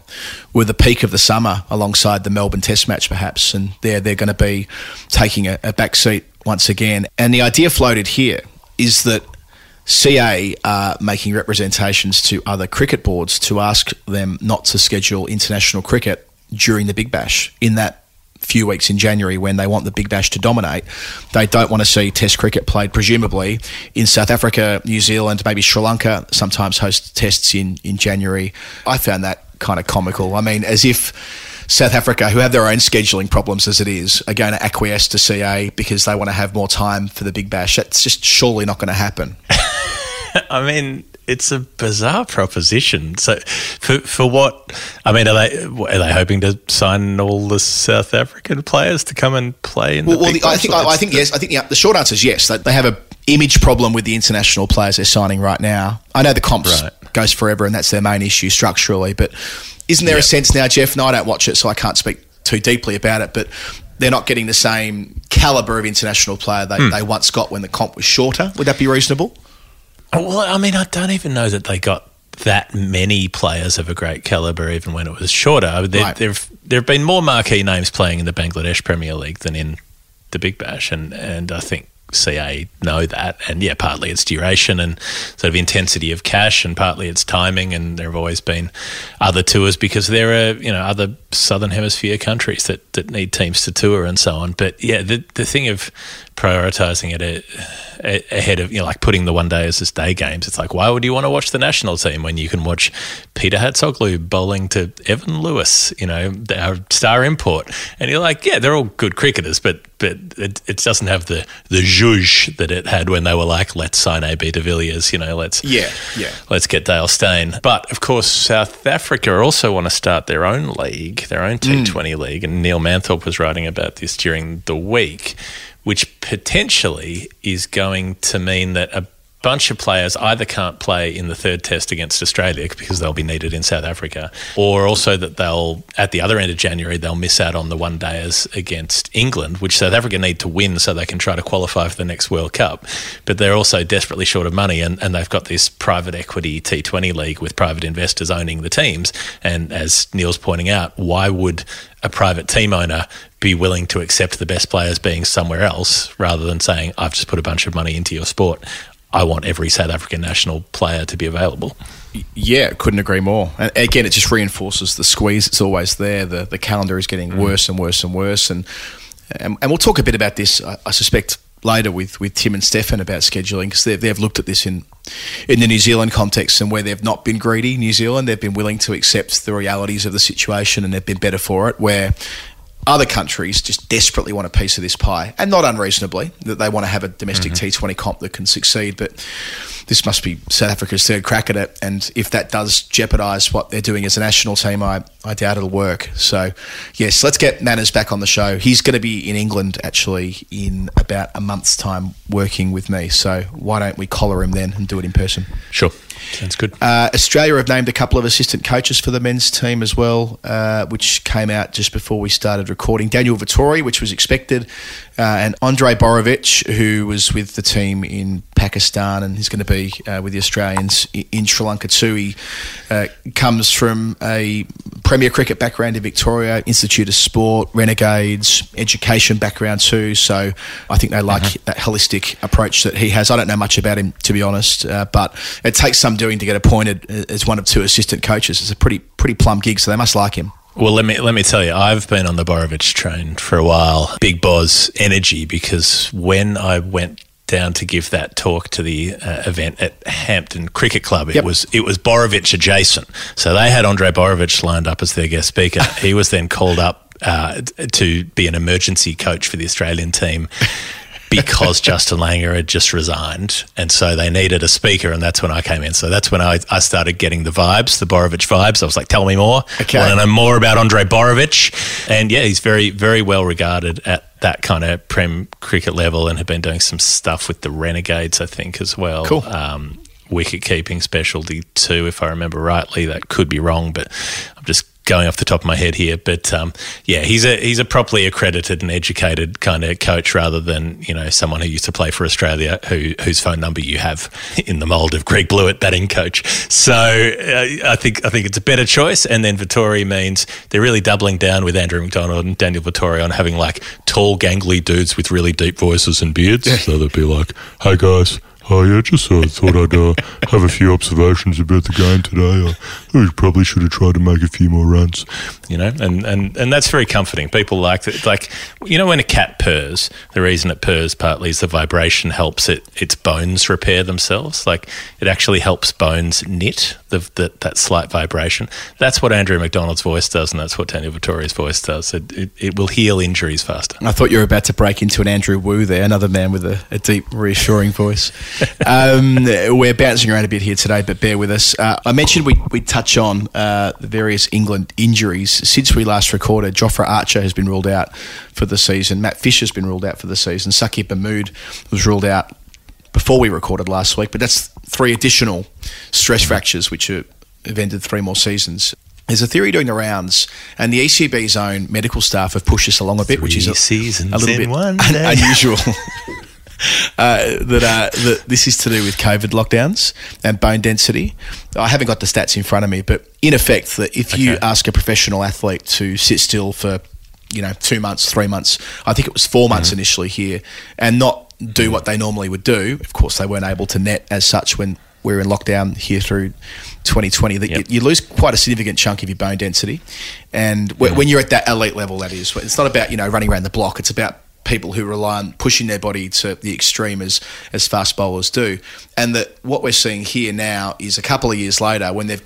were the peak of the summer, alongside the Melbourne Test match, perhaps. And they're they're going to be taking a, a back seat once again. And the idea floated here is that CA are making representations to other cricket boards to ask them not to schedule international cricket during the Big Bash in that few weeks in January when they want the Big Bash to dominate. They don't want to see Test cricket played, presumably, in South Africa, New Zealand, maybe Sri Lanka sometimes host tests in, in January. I found that kind of comical. I mean, as if South Africa, who have their own scheduling problems as it is, are going to acquiesce to CA because they want to have more time for the Big Bash. That's just surely not going to happen. I mean, it's a bizarre proposition. So, for for what? I mean, are they are they hoping to sign all the South African players to come and play in Well, the well the, I think I, I think yes. I think the, the short answer is yes. They, they have a image problem with the international players they're signing right now. I know the comps Right. goes forever, and that's their main issue structurally. But isn't there a sense now, Geoff? No, I don't watch it, so I can't speak too deeply about it. But they're not getting the same caliber of international player they, Hmm. they once got when the comp was shorter. Would that be reasonable? Oh, Well, I mean, I don't even know that they got that many players of a great caliber, even when it was shorter. There, Right. there've there have been more marquee names playing in the Bangladesh Premier League than in the Big Bash, and and I think. CA know that, and yeah, partly it's duration and sort of intensity of cash, and partly it's timing. And there have always been other tours because there are you know other southern hemisphere countries that, that need teams to tour and so on. But yeah, the the thing of prioritizing it a, a, ahead of you know like putting the one day as this day games. It's like why would you want to watch the national team when you can watch Peter Hatzoglou bowling to Evin Lewis, you know, our star import, and you're like, yeah, they're all good cricketers, but but it, it doesn't have the the zhuzh that it had when they were like, let's sign AB de Villiers, you know, let's Yeah, yeah. let's get Dale Steyn. But of course, South Africa also want to start their own league, their own hmm. T20 league. And Neil Manthorpe was writing about this during the week, which potentially is going to mean that a bunch of players either can't play in the third test against Australia because they'll be needed in South Africa, or also that they'll, at the other end of January, they'll miss out on the one dayers against England, which South Africa need to win so they can try to qualify for the next World Cup. But they're also desperately short of money, and, and they've got this private equity T20 league with private investors owning the teams. And as Neil's pointing out, why would a private team owner be willing to accept the best players being somewhere else rather than saying, I've just put a bunch of money into your sport? I want every South African national player to be available. Yeah, couldn't agree more. And again, it just reinforces the squeeze. It's always there. The the calendar is getting mm. worse and worse and worse. And and, and we'll talk a bit about this. I, I suspect later with, with Tim and Stefan about scheduling because they've, they've looked at this in in the New Zealand context and where they've not been greedy. New Zealand, they've been willing to accept the realities of the situation and they've been better for it. Where other countries just desperately want a piece of this pie, and not unreasonably, that they want to have a domestic mm-hmm. T20 comp that can succeed. But this must be South Africa's third crack at it, and if that does jeopardise what they're doing as a national team, I, I doubt it'll work. So, yes, let's get Manners back on the show. He's going to be in England actually in about a month's time working with me. So, why don't we collar him then and do it in person? Sure. Sounds good. Uh, Australia have named a couple of assistant coaches for the men's team as well, uh, which came out just before we started recording. Daniel Vettori, which was expected, uh, and Andre Borovec, who was with the team in Pakistan and is going to be uh, with the Australians in Sri Lanka too. He uh, comes from a Premier Cricket background in Victoria, Institute of Sport, Renegades, education background too. So I think they like that holistic approach that he has. I don't know much about him to be honest, uh, but it takes some doing to get appointed as one of two assistant coaches. It's a pretty pretty plum gig, so they must like him. Well, let me let me tell you, I've been on the Borovec train for a while. Big Boz energy because when I went down to give that talk to the uh, event at Hampton Cricket Club, it Yep. was it was Borovec adjacent. So they had Andre Borovec lined up as their guest speaker. he was then called up uh, to be an emergency coach for the Australian team. Because Justin Langer had just resigned. And so they needed a speaker, and that's when I came in. So that's when I, I started getting the vibes, the Borovec vibes. I was like, tell me more. Okay. I want to know more about Andre Borovec. And yeah, he's very, very well regarded at that kind of Prem cricket level and had been doing some stuff with the Renegades, I think, as well. Cool. Um, wicket keeping specialty too, if I remember rightly. That could be wrong, but I'm just going off the top of my head here. But um, yeah, he's a he's a properly accredited and educated kind of coach rather than you know someone who used to play for Australia who whose phone number you have in the mould of Greg Blewett batting coach. So uh, I think I think it's a better choice. And then Vettori means they're really doubling down with Andrew McDonald and Daniel Vettori on having like tall, gangly dudes with really deep voices and beards. So they'd be like, "Hey guys." Oh yeah, just uh, thought I'd uh, have a few observations about the game today. Uh, we probably should have tried to make a few more runs, you know, and, and, and that's very comforting. People like that, like you know, when a cat purrs, the reason it purrs partly is the vibration helps it its bones repair themselves. Like it actually helps bones knit the, the that slight vibration. That's what Andrew McDonald's voice does, and that's what Daniel Vettori's voice does. It, it, it will heal injuries faster. I thought you were about to break into an Andrew Wu there, another man with a, a deep, reassuring voice. Um, we're bouncing around a bit here today, but bear with us. Uh, I mentioned we we touch on uh, the various England injuries since we last recorded. Jofra Archer has been ruled out for the season. Matt Fisher's been ruled out for the season. Saqib Mahmood was ruled out before we recorded last week, but that's three additional stress fractures which are, have ended three more seasons. There's a theory doing the rounds, and the ECB's own medical staff have pushed us along a bit, which is a, a little bit un- unusual. Uh, that, uh, that this is to do with COVID lockdowns and bone density. I haven't got the stats in front of me, but in effect, that if you ask a professional athlete to sit still for you know two months, three months, I think it was four months initially here, and not do what they normally would do. Of course, they weren't able to net as such when we were in lockdown here through 2020. That Yep. you, you lose quite a significant chunk of your bone density, and wh- when you're at that elite level, that is, it's not about you know running around the block. It's about people who rely on pushing their body to the extreme as as fast bowlers do, and that what we're seeing here now is a couple of years later when they've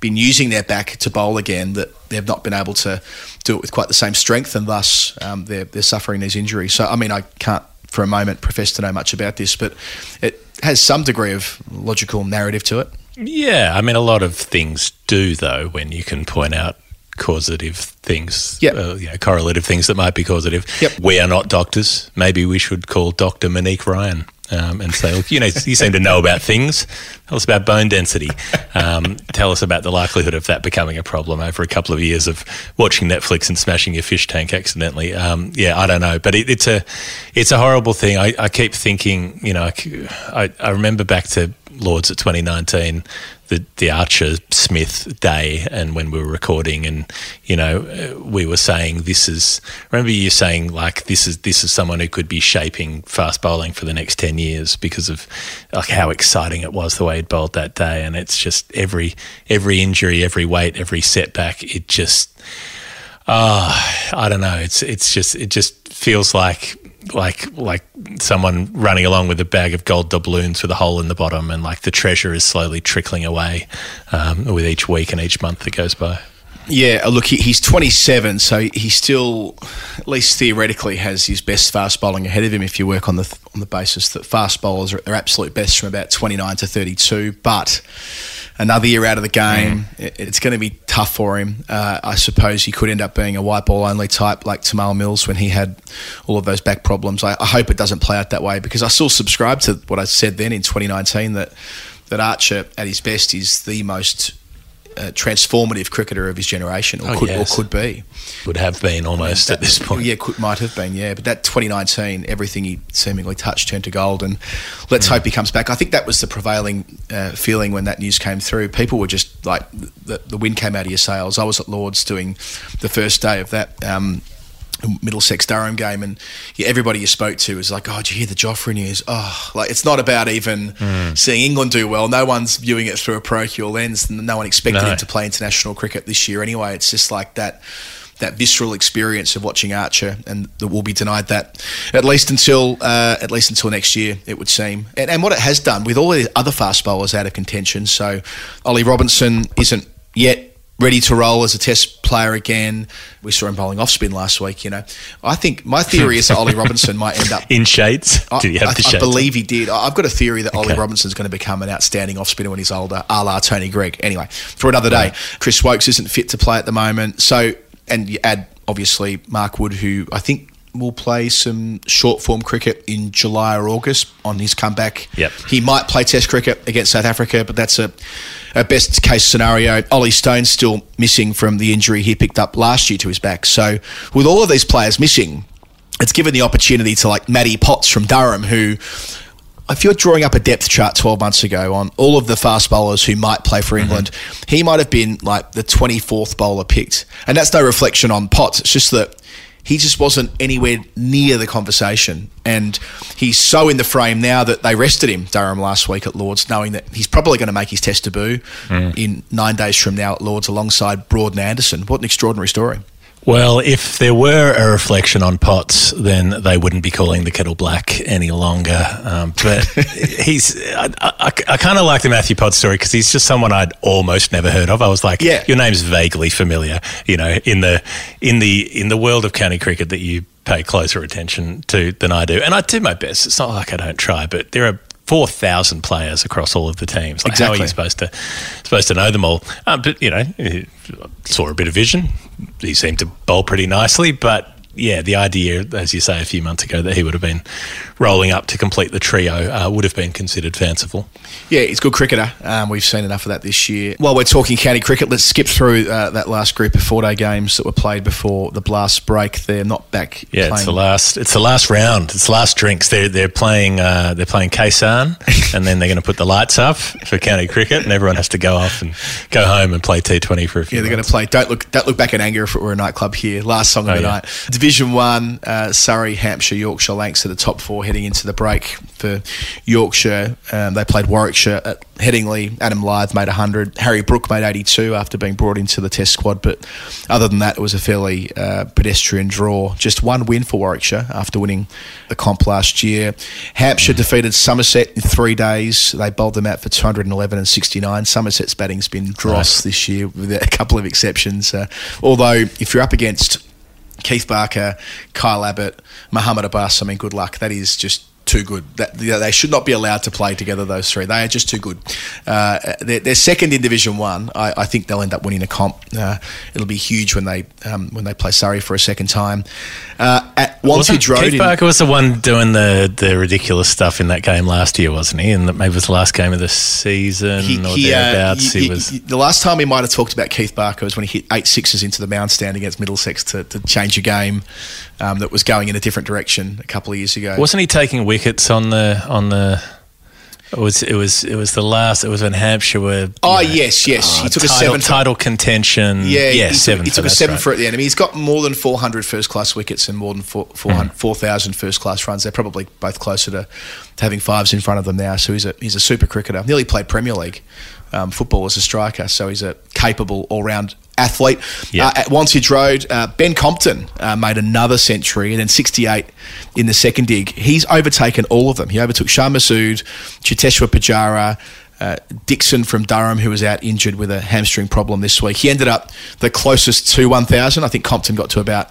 been using their back to bowl again that they've not been able to do it with quite the same strength, and thus um, they're they're suffering these injuries. So I mean, I can't for a moment profess to know much about this, but it has some degree of logical narrative to it. Yeah, I mean, a lot of things do though when you can point out causative things, Yep. uh, you know, correlative things that might be causative. Yep. We are not doctors. Maybe we should call Dr. Monique Ryan um, and say, look, you know, you seem to know about things. Tell us about bone density. Um, tell us about the likelihood of that becoming a problem over a couple of years of watching Netflix and smashing your fish tank accidentally. Um, yeah, I don't know, but it, it's a it's a horrible thing. I, I keep thinking, you know, I, I, I remember back to Lords at 2019, the the Archer Smith day, and when we were recording, and you know, we were saying this is. Remember you saying like this is this is someone who could be shaping fast bowling for the next ten years because of like how exciting it was the way he bowled that day, and it's just every every injury, every weight, every setback, it just. Oh, I don't know. It's it's just it just feels like like like someone running along with a bag of gold doubloons with a hole in the bottom, and like the treasure is slowly trickling away um, with each week and each month that goes by. Yeah, uh, look, he, he's 27, so he still, at least theoretically, has his best fast bowling ahead of him. If you work on the on the basis that fast bowlers are at their absolute best from about 29 to 32, but another year out of the game, it- it's going to be tough tough for him. Uh, I suppose he could end up being a white ball only type like Tymal Mills when he had all of those back problems. I, I hope it doesn't play out that way because I still subscribe to what I said then in 2019 that that Archer at his best is the most uh, transformative cricketer of his generation, or, Oh, could, yes. or could be. Would have been almost at this point. Yeah, could, might have been, yeah. But that 2019, everything he seemingly touched turned to gold, and let's hope he comes back. I think that was the prevailing uh, feeling when that news came through. People were just like, the, the wind came out of your sails. I was at Lords doing the first day of that. Um, Middlesex Durham game, and yeah, everybody you spoke to was like, "Oh, did you hear the Jofra news?" Oh, like it's not about even seeing England do well. No one's viewing it through a parochial lens. No one expected No. him to play international cricket this year anyway. It's just like that that visceral experience of watching Archer, and that will be denied that at least until uh, at least until next year, it would seem. And, and what it has done with all the other fast bowlers out of contention, so Ollie Robinson isn't yet ready to roll as a test player again. We saw him bowling off spin last week. You know, I think my theory is that Ollie Robinson might end up In shades? I, Did you have I- the I believe he did. I've got a theory that Ollie Okay. Robinson's going to become an outstanding off spinner when he's older, a la Tony Greig. Anyway, for another day. Chris Woakes isn't fit to play at the moment. So, and you add obviously Mark Wood, who I think will play some short form cricket in July or August on his comeback. Yep. He might play Test cricket against South Africa, but that's a, a best case scenario. Ollie Stone's still missing from the injury he picked up last year to his back. So, with all of these players missing, it's given the opportunity to like Matty Potts from Durham, who, if you're drawing up a depth chart 12 months ago on all of the fast bowlers who might play for mm-hmm. England, he might have been like the 24th bowler picked. And that's no reflection on Potts. It's just that he just wasn't anywhere near the conversation. And he's so in the frame now that they rested him, Durham, last week at Lords, knowing that he's probably going to make his test debut hmm. in nine days from now at Lords alongside Broad and Anderson. What an extraordinary story. Well, if there were a reflection on Potts, then they wouldn't be calling the kettle black any longer. Um, but he's, I, I, I kind of like the Matthew Potts story because he's just someone I'd almost never heard of. I was like, Yeah. your name's vaguely familiar, you know, in the in the in the world of county cricket that you pay closer attention to than I do, and I do my best. It's not like I don't try, but there are. Four thousand players across all of the teams. Like, how are you supposed to supposed to know them all? Um, but you know, saw a bit of vision. He seemed to bowl pretty nicely, but yeah, the idea, as you say a few months ago, that he would have been rolling up to complete the trio uh, would have been considered fanciful. Yeah, he's a good cricketer. Um, we've seen enough of that this year. While we're talking county cricket, let's skip through uh, that last group of four-day games that were played before the blast break. They're not back. Yeah, it's the last. It's the last round. It's the last drinks. They're they're playing. Uh, they're playing Kaysan, and then they're going to put the lights up for county cricket, and everyone has to go off and go home and play T Twenty for a few. Yeah, they're going to play. Don't look. Don't look back in anger if it were a nightclub here. Last song of Oh, the yeah. night. Division One: uh, Surrey, Hampshire, Yorkshire, Lancs are the top four heading into the break for Yorkshire. Um, they played Warwickshire at Headingley. Adam Lyth made 100. Harry Brook made 82 after being brought into the Test squad. But other than that, it was a fairly uh, pedestrian draw. Just one win for Warwickshire after winning the comp last year. Hampshire defeated Somerset in three days. They bowled them out for 211 and 69. Somerset's batting's been dross Nice. this year with a couple of exceptions. Uh, although, if you're up against Keith Barker, Kyle Abbott, Muhammad Abbas, I mean, good luck. That is just too good. That yeah, they should not be allowed to play together. Those three, they are just too good. Uh, they're, they're second in Division One. I, I think they'll end up winning a comp. Uh, it'll be huge when they um, when they play Surrey for a second time. Uh, at Wantage Road, Keith in- Barker was the one doing the, the ridiculous stuff in that game last year, wasn't he? And that maybe it was the last game of the season He, or he, uh, thereabouts. he y- was. the last time we might have talked about Keith Barker was when he hit eight sixes into the mound stand against Middlesex to, to change a game um, that was going in a different direction a couple of years ago. Wasn't he taking wickets on the on the? It was it was it was the last. It was when Hampshire were. Oh you know, yes, yes. he took a title, seven. title contention. Yeah, yeah, he, seven. Took, he took a seven right. for at the end. I mean, he's got more than 400 first class wickets and more than four- 400 Mm. 4,000 first class runs. They're probably both closer to, to having fives in front of them now. So he's a he's a super cricketer. Nearly played Premier League um, football as a striker. So he's a capable all round athlete. Uh, at Wantage Road, uh, Ben Compton uh, made another century and then 68 in the second dig. He's overtaken all of them. He overtook Shan Masood, Cheteshwar Pujara, uh, Dickson from Durham, who was out injured with a hamstring problem this week. He ended up the closest to 1,000. I think Compton got to about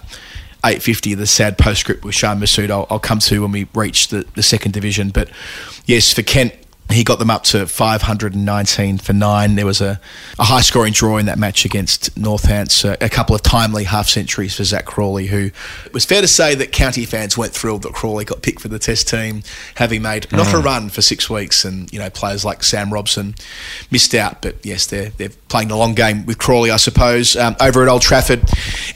850. The sad postscript with Shan Masood, I'll, I'll come to when we reach the, the second division. But yes, for Kent, He got them up to 519 for nine. There was a, a high scoring draw in that match against Northants. Uh, a couple of timely half centuries for Zak Crawley, who it was fair to say that county fans weren't thrilled that Crawley got picked for the Test team, having made not a run for six weeks. And you know, players like Sam Robson missed out. But yes, they're they're playing the long game with Crawley, I suppose. Um, over at Old Trafford,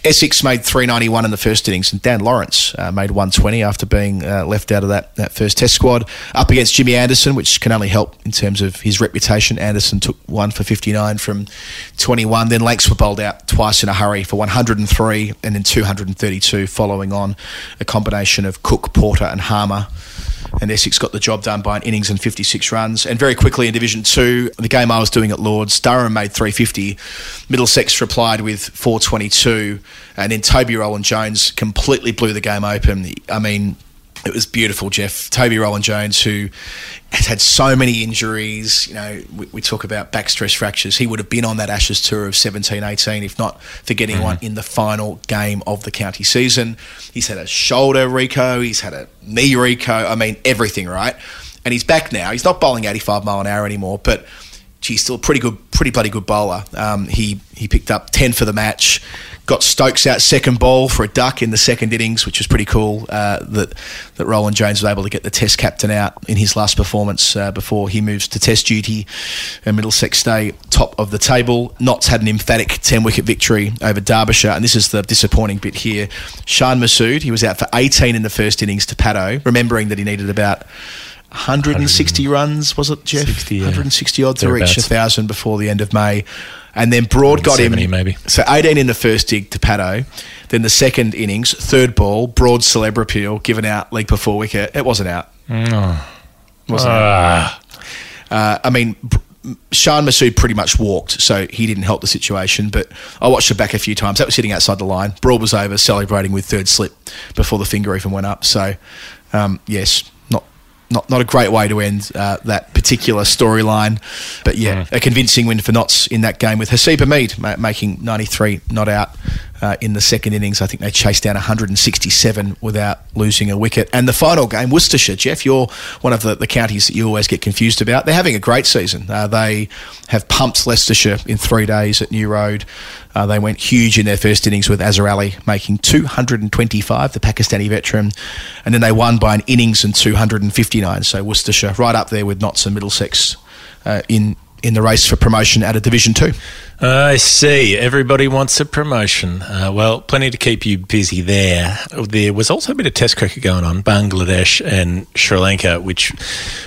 Essex made 391 in the first innings, and Dan Lawrence uh, made 120 after being uh, left out of that that first Test squad. Up against Jimmy Anderson, which can only help in terms of his reputation. Anderson took one for 59 from 21. Then Lancs were bowled out twice in a hurry for 103 and then 232, following on a combination of Cook, Porter, and Harmer. And Essex got the job done by an innings and 56 runs. And very quickly in Division 2, the game I was doing at Lords, Durham made 350. Middlesex replied with 422. And then Toby Roland-Jones completely blew the game open. I mean, it was beautiful, Geoff. Toby Roland-Jones, who has had so many injuries, you know, we, we, talk about back stress fractures. He would have been on that Ashes tour of 17 18, if not for getting mm-hmm. one in the final game of the county season. He's had a shoulder Rico, he's had a knee Rico, I mean, everything, right? And he's back now. He's not bowling 85 mile an hour anymore, but he's still a pretty good, pretty bloody good bowler. Um, he, he picked up 10 for the match got Stokes out second ball for a duck in the second innings, which was pretty cool. Uh, that that Roland-Jones was able to get the Test captain out in his last performance uh, before he moves to Test duty. And Middlesex stay top of the table. Notts had an emphatic ten wicket victory over Derbyshire, and this is the disappointing bit here. Shan Masood, he was out for 18 in the first innings to Paddo, remembering that he needed about. 160 runs was it, Geoff? 60, yeah. 160 odd to reach a thousand before the end of May. And then Broad got him. maybe. So 18 in the first dig to Paddo. Then the second innings, third ball, Broad celeb appeal, given out leg before wicket. It wasn't out. No. Wasn't Ah. uh, I mean, Shan Masood pretty much walked, so he didn't help the situation. But I watched it back a few times. That was sitting outside the line. Broad was over, celebrating with third slip before the finger even went up. So, um, yes, not not a great way to end uh, that particular storyline. But yeah, a convincing win for Notts in that game with Haseeb Hameed ma- making 93 not out uh, in the second innings. I think they chased down 167 without losing a wicket. And the final game, Worcestershire. Geoff, you're one of the, the counties that you always get confused about. They're having a great season. Uh, they have pumped Leicestershire in three days at New Road. Uh, they went huge in their first innings with Azhar Ali making 225, the Pakistani veteran, and then they won by an innings and 259. So Worcestershire right up there with Notts and Middlesex uh, in in the race for promotion out of Division Two. I see. Everybody wants a promotion. Uh, well, plenty to keep you busy there. There was also a bit of test cricket going on, Bangladesh and Sri Lanka, which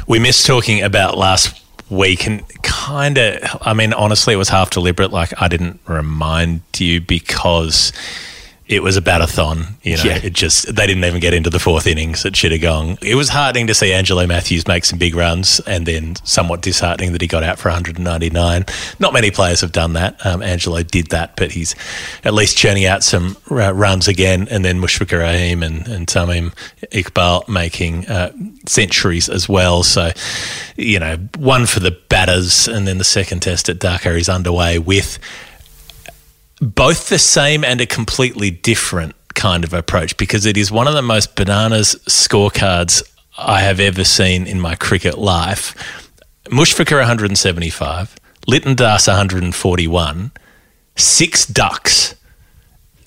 we missed talking about last week. And kind of, I mean, honestly, it was half deliberate. Like, I didn't remind you because it was a batathon. You know, Yeah. it just they didn't even get into the fourth innings at Chittagong. It was heartening to see Angelo Mathews make some big runs, and then somewhat disheartening that he got out for 199. Not many players have done that. Um, Angelo did that, but he's at least churning out some uh, runs again. And then Mushfiqur Rahim and, and Tamim Iqbal making uh, centuries as well. So, you know, one for the batters, and then the second test at Dhaka is underway with both the same and a completely different kind of approach because it is one of the most bananas scorecards I have ever seen in my cricket life. Mushfiqur 175, Litton Das 141, six ducks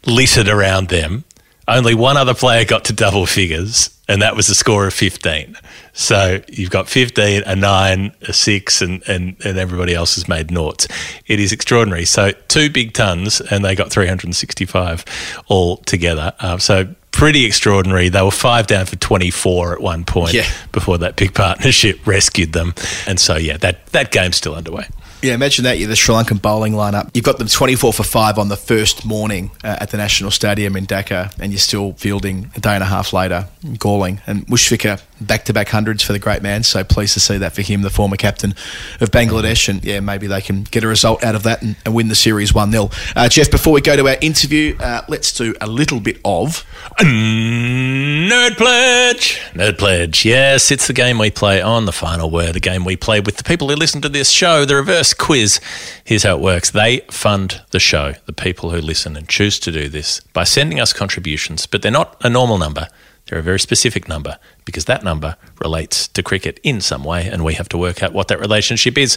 littered around them. Only one other player got to double figures, and that was a score of 15. So you've got 15, a 9, a 6, and, and, and everybody else has made noughts. It is extraordinary. So two big tons, and they got 365 all together. Uh, so pretty extraordinary. They were five down for 24 at one point Yeah. before that big partnership rescued them. And so, yeah, that, that game's still underway. Yeah, imagine that. You're the Sri Lankan bowling lineup. You've got them 24 for five on the first morning uh, at the National Stadium in Dhaka, and you're still fielding a day and a half later, galling. And Mushfiqur, back to back hundreds for the great man. So pleased to see that for him, the former captain of Bangladesh. And yeah, maybe they can get a result out of that and, and win the series 1 0. Uh, Geoff, before we go to our interview, uh, let's do a little bit of. Nerd Pledge. Nerd Pledge. Yes, it's the game we play on the final word, the game we play with the people who listen to this show, the reverse quiz. Here's how it works they fund the show, the people who listen and choose to do this, by sending us contributions, but they're not a normal number. They're a very specific number because that number relates to cricket in some way, and we have to work out what that relationship is.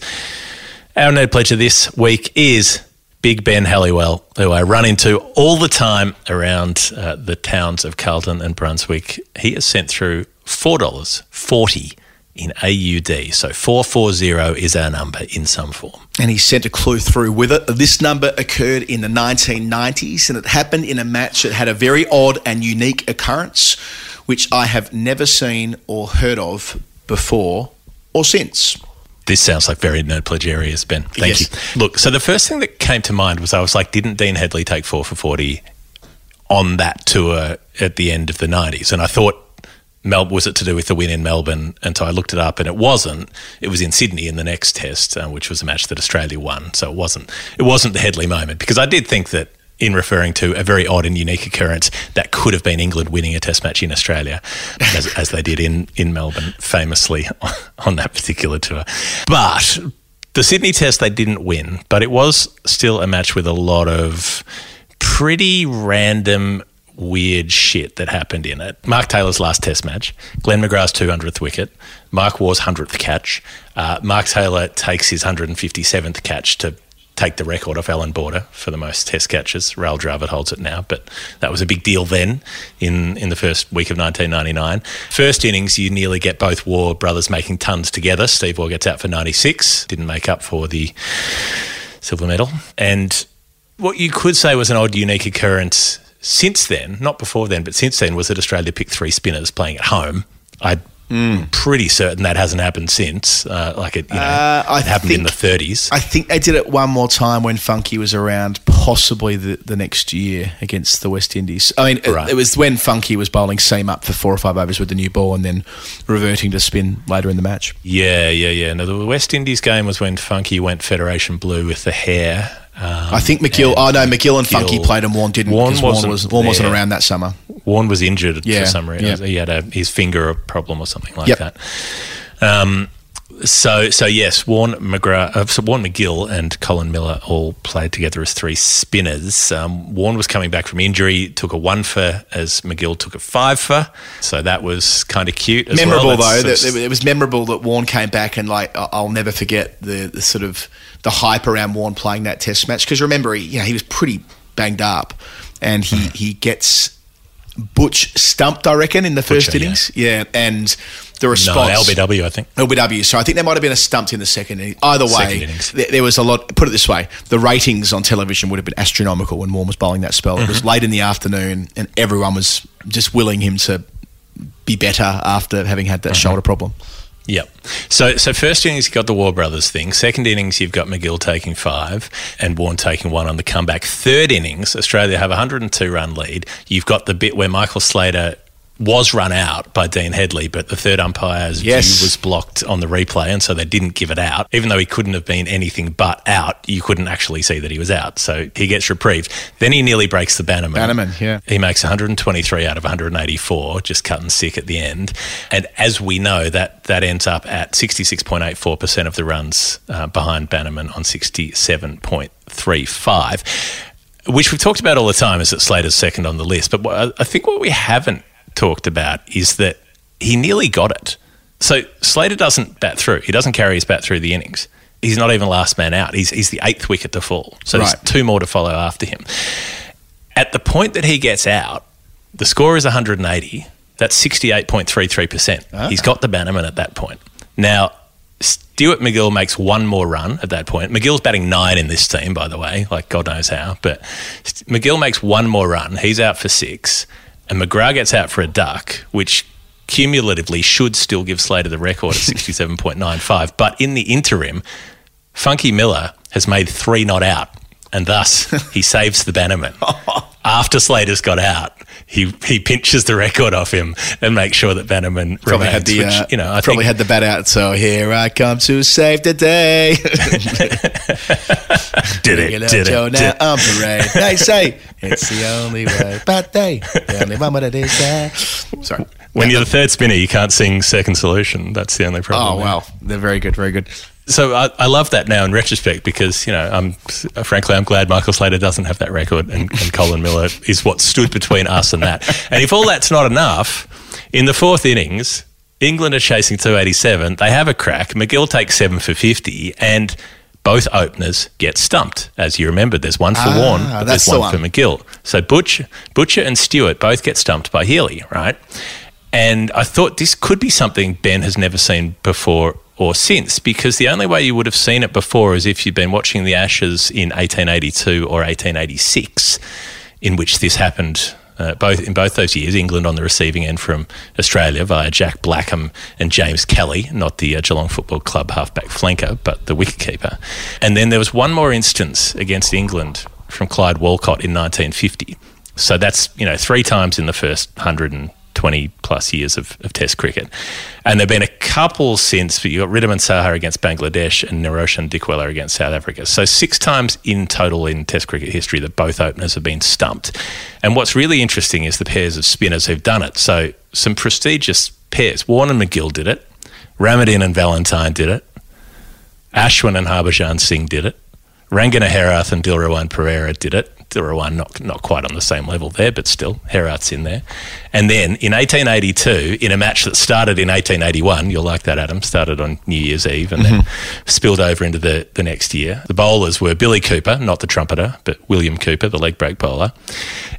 Our nerd pledge of this week is Big Ben Helliwell, who I run into all the time around uh, the towns of Carlton and Brunswick. He has sent through $4.40 in AUD. So 440 is our number in some form. And he sent a clue through with it. This number occurred in the 1990s and it happened in a match that had a very odd and unique occurrence, which I have never seen or heard of before or since. This sounds like very nerd areas, Ben. Thank Yes. you. Look, so the first thing that came to mind was I was like, didn't Dean Headley take four for 40 on that tour at the end of the 90s? And I thought, Mel, was it to do with the win in Melbourne? And so I looked it up and it wasn't. It was in Sydney in the next test, uh, which was a match that Australia won. So it wasn't, it wasn't the Headley moment because I did think that in referring to a very odd and unique occurrence that could have been England winning a test match in Australia, as, as they did in, in Melbourne famously on that particular tour. But the Sydney test they didn't win, but it was still a match with a lot of pretty random weird shit that happened in it. Mark Taylor's last test match, Glenn McGrath's 200th wicket, Mark Waugh's 100th catch. Uh, Mark Taylor takes his 157th catch to take the record off Allan Border for the most test catches. Rahul Dravid holds it now, but that was a big deal then in, in the first week of 1999. First innings, you nearly get both Waugh brothers making tons together. Steve Waugh gets out for 96, didn't make up for the silver medal. And what you could say was an odd, unique occurrence since then, not before then, but since then, was that Australia picked three spinners playing at home. I'm pretty certain that hasn't happened since. Uh, like it, you know, Uh, I it happened in the 30s. I think they did it one more time when Funky was around, possibly the, the next year against the West Indies. I mean, it- Right. it, was when Funky was bowling seam up for four or five overs with the new ball and then reverting to spin later in the match. yeah, yeah, yeah. No, the West Indies game was when Funky went Federation Blue with the hair. Um, I think MacGill. Oh no, MacGill and Funky played and Warne didn't. Warne 'cause Warne wasn't was Warne wasn't around that summer. Warne was injured Yeah, for some reason. yeah. He had a, his finger problem or something like Yep. that. Um, so, so yes, Warne McGrath, uh, so Warne MacGill and Colin Miller all played together as three spinners. Um, Warne was coming back from injury, took a one for as MacGill took a five for. So that was kind of cute. As memorable well. though. That, of- it was memorable that Warne came back and like I'll never forget the, the sort of the hype around Warne playing that Test match because remember he you know he was pretty banged up and he Hmm. he gets Butch stumped I reckon in the first Butcher, innings yeah and the response. no, LBW, I think. LBW. So I think there might have been a stumped in the second inning. Either way, innings. there, was a lot. Put it this way: the ratings on television would have been astronomical when Warne was bowling that spell. It Mm-hmm. was late in the afternoon, and everyone was just willing him to be better after having had Mm-hmm. that shoulder problem. Yep. So, so first innings you've got the Waugh Brothers thing. Second innings you've got MacGill taking five and Warne taking one on the comeback. Third innings Australia have a 102 run lead. You've got the bit where Michael Slater was run out by Dean Headley, but the third umpire's Yes. view was blocked on the replay, and so they didn't give it out. Even though he couldn't have been anything but out, you couldn't actually see that he was out. So he gets reprieved. Then he nearly breaks the Bannerman. Bannerman, yeah. He makes 123 out of 184, just cutting sick at the end. And as we know, that that ends up at 66.84% of the runs uh, behind Bannerman on 67.35, which we've talked about all the time is that Slater's second on the list. But I- I think what we haven't talked about is that he nearly got it. So Slater doesn't bat through. He doesn't carry his bat through the innings. He's not even last man out. He's, he's the eighth wicket to fall. So Right. there's two more to follow after him. At the point that he gets out, the score is 180. That's 68.33%. Ah. He's got the Bannerman at that point. Now, Stuart MacGill makes one more run at that point. MacGill's batting nine in this team, by the way, like God knows how. But MacGill makes one more run. He's out for six. And McGrath gets out for a duck, which cumulatively should still give Slater the record at 67.95. But in the interim, Funky Miller has made three not out, and thus he saves the Bannerman. After Slater's got out, he he pinches the record off him and makes sure that Bannerman Probably remains. had the which, uh, you know, I probably think, had the bat out. So here I come to save the day. did Bring it, out did Joe it, now did on parade. They say it's the only way, but they the only one that is there. Sorry. When you're the third spinner, you can't sing Second Solution. That's the only problem. Oh wow, they're very good, very good. So I, I love that now in retrospect because you know I'm uh, frankly I'm glad Michael Slater doesn't have that record and, and Colin Miller is what stood between us and that. And if all that's not enough, in the fourth innings, England are chasing 287. They have a crack. MacGill takes seven for 50, and both openers get stumped. As you remember, there's one for Ah, Warne, but there's the one, for. MacGill. So Butcher, Butcher and Stewart both get stumped by Healy, right? And I thought this could be something Ben has never seen before or since, because the only way you would have seen it before is if you'd been watching the Ashes in 1882 or 1886, in which this happened. Uh, both in both those years, England on the receiving end from Australia via Jack Blackham and James Kelly, not the uh, Geelong Football Club halfback flanker, but the wicketkeeper. And then there was one more instance against England from Clyde Walcott in 1950. So that's you know three times in the first 120 plus years of, of Test cricket, and there've been a couple since. But you've got Ridham Wriddhiman Saha against Bangladesh and Niroshan Dickwella against South Africa. So six times in total in Test cricket history that both openers have been stumped. And what's really interesting is the pairs of spinners who've done it. So some prestigious pairs. Warne and MacGill did it. Ramadhin and Valentine did it. Ashwin and Harbhajan Singh did it. Rangana Herath and Dilruwan Perera did it. Dilruwan not not quite on the same level there, but still Herath's in there. And then in 1882, in a match that started in 1881, you'll like that, Adam, started on New Year's Eve and then mm-hmm. spilled over into the, the next year. The bowlers were Billy Cooper, not the trumpeter, but William Cooper, the leg break bowler,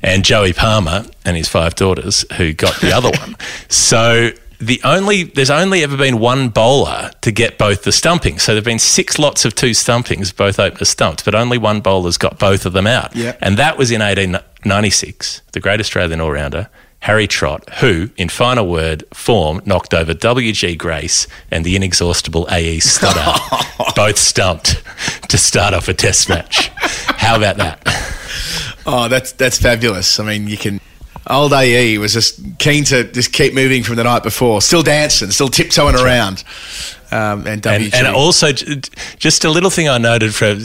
and Joey Palmer and his five daughters, who got the other one. So the only there's only ever been one bowler to get both the stumpings. So there've been six lots of two stumpings, both openers stumped, but only one bowler's got both of them out. Yeah. And that was in 1896. The great Australian all rounder. Harry Trott, who, in final word form, knocked over W.G. Grace and the inexhaustible A.E. Stoddart, both stumped to start off a test match. How about that? Oh, that's that's fabulous. I mean, you can. Old AE was just keen to just keep moving from the night before, still dancing, still tiptoeing around. Um, and And, and also, just a little thing I noted from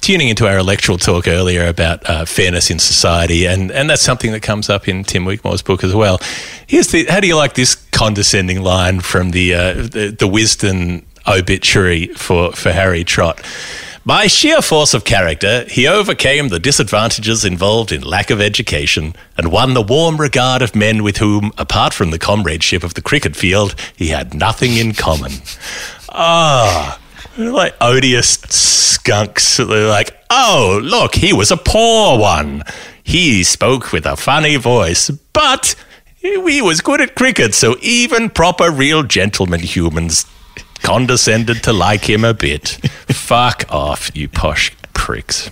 tuning into our electoral talk earlier about uh, fairness in society, and, and that's something that comes up in Tim Wigmore's book as well. Here's the how do you like this condescending line from the uh, the, the Wisden obituary for, for Harry Trott? By sheer force of character, he overcame the disadvantages involved in lack of education and won the warm regard of men with whom, apart from the comradeship of the cricket field, he had nothing in common. Ah, they're like odious skunks. They're like, oh, look, he was a poor one. He spoke with a funny voice, but he was good at cricket, so even proper real gentleman humans condescended to like him a bit. Fuck off, you posh pricks.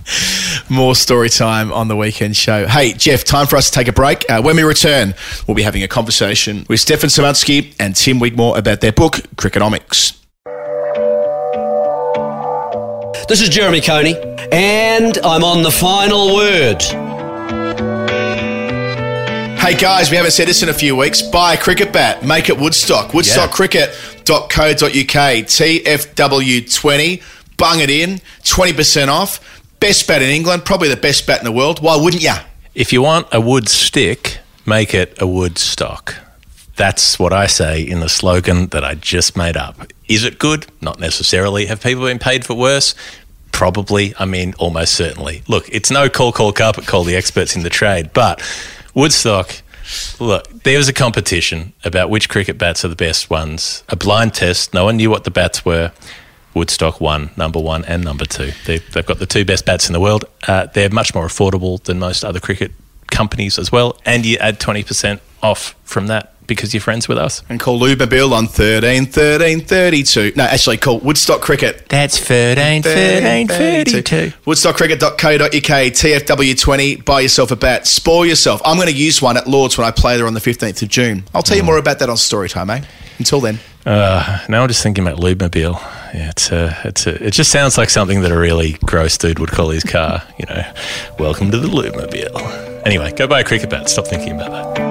More story time on the weekend show. Hey, Geoff, time for us to take a break. Uh, when we return, we'll be having a conversation with Stefan Szymanski and Tim Wigmore about their book, Crickonomics. This is Jeremy Coney, and I'm on the final word. Hey guys, we haven't said this in a few weeks. Buy a cricket bat, make it Woodstock. Woodstockcricket.co.uk. TFW20. Bung it in. 20% off. Best bat in England, probably the best bat in the world. Why wouldn't ya? If you want a wood stick, make it a wood stock. That's what I say in the slogan that I just made up. Is it good? Not necessarily. Have people been paid for worse? Probably. I mean, almost certainly. Look, it's no call, call, carpet call the experts in the trade, but Woodstock, look, there was a competition about which cricket bats are the best ones. A blind test. No one knew what the bats were. Woodstock won, number one and number two. They, they've got the two best bats in the world. Uh, they're much more affordable than most other cricket companies as well. And you add 20% off from that because you're friends with us. And call Lube Mobile on 13 13 32. No, actually, call Woodstock Cricket. That's 13, 13, 32. Woodstockcricket.co.uk, TFW20. Buy yourself a bat. Spoil yourself. I'm going to use one at Lords when I play there on the 15th of June. I'll tell you more about that on Storytime, eh? Until then. Uh, now I'm just thinking about Lube Mobile. Yeah, it's a, it's a, it just sounds like something that a really gross dude would call his car. You know, welcome to the Lube Mobile. Anyway, go buy a cricket bat. Stop thinking about that.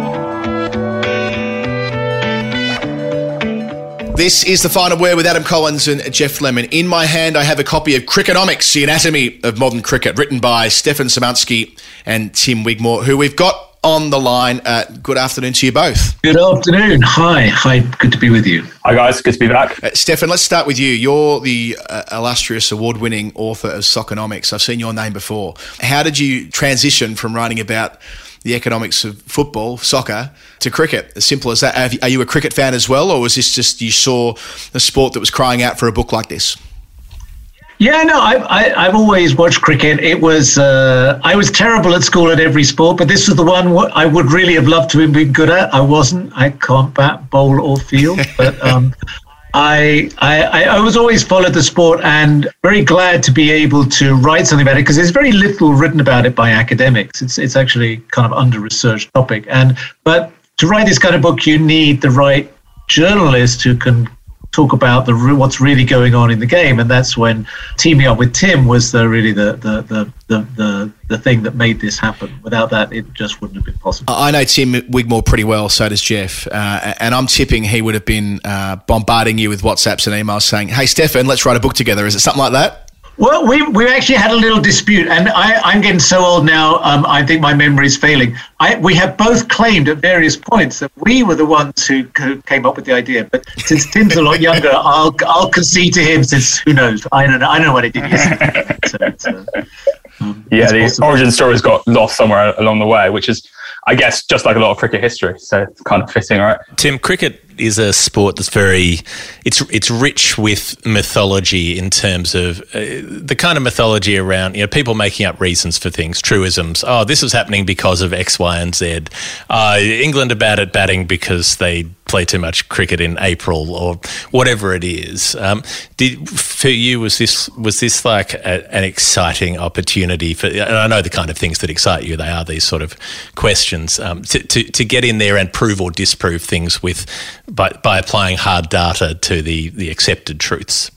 This is the final word with Adam Collins and Geoff Lemon. In my hand, I have a copy of Crickonomics, the anatomy of modern cricket, written by Stefan Szymanski and Tim Wigmore, who we've got on the line. Uh, good afternoon to you both. Good afternoon. Hi. Hi. Good to be with you. Hi guys, good to be back. Uh, Stefan, let's start with you. You're the uh, illustrious award winning author of Soccernomics. I've seen your name before. How did you transition from writing about the economics of football, soccer, to cricket? As simple as that. Are you a cricket fan as well, or was this just you saw a sport that was crying out for a book like this? Yeah, no, I, I, I've always watched cricket. It was uh, I was terrible at school at every sport, but this was the one I would really have loved to have been good at. I wasn't. I can't bat, bowl, or field, but um, I, I I was always followed the sport and very glad to be able to write something about it because there's very little written about it by academics. It's it's actually kind of under researched topic, and but to write this kind of book, you need the right journalist who can talk about the what's really going on in the game, and that's when teaming up with Tim was the really the the the the, the, the thing that made this happen. Without that, it just wouldn't have been possible. I know Tim Wigmore pretty well, so does Geoff. Uh, and I'm tipping he would have been uh, bombarding you with WhatsApps and emails saying, Hey, Stefan, let's write a book together. Is it something like that? Well, we we actually had a little dispute, and I, I'm getting so old now. Um, I think my memory is failing. I, we have both claimed at various points that we were the ones who, who came up with the idea. But since Tim's a lot younger, I'll I'll concede to him. Since who knows? I don't know. I don't know what I did yesterday. So uh, um, Yeah, the possible. origin story's got lost somewhere along the way, which is, I guess, just like a lot of cricket history. So it's kind of fitting, right? Tim, cricket is a sport that's very it's it's rich with mythology in terms of uh, the kind of mythology around you know people making up reasons for things, truisms. Oh, this is happening because of X, Y, and Z. Uh, England are bad at batting because they play too much cricket in April or whatever it is. Um, did for you was this was this like a, an exciting opportunity for? And I know the kind of things that excite you. They are these sort of questions um, to, to to get in there and prove or disprove things with by by applying hard data to the the accepted truths.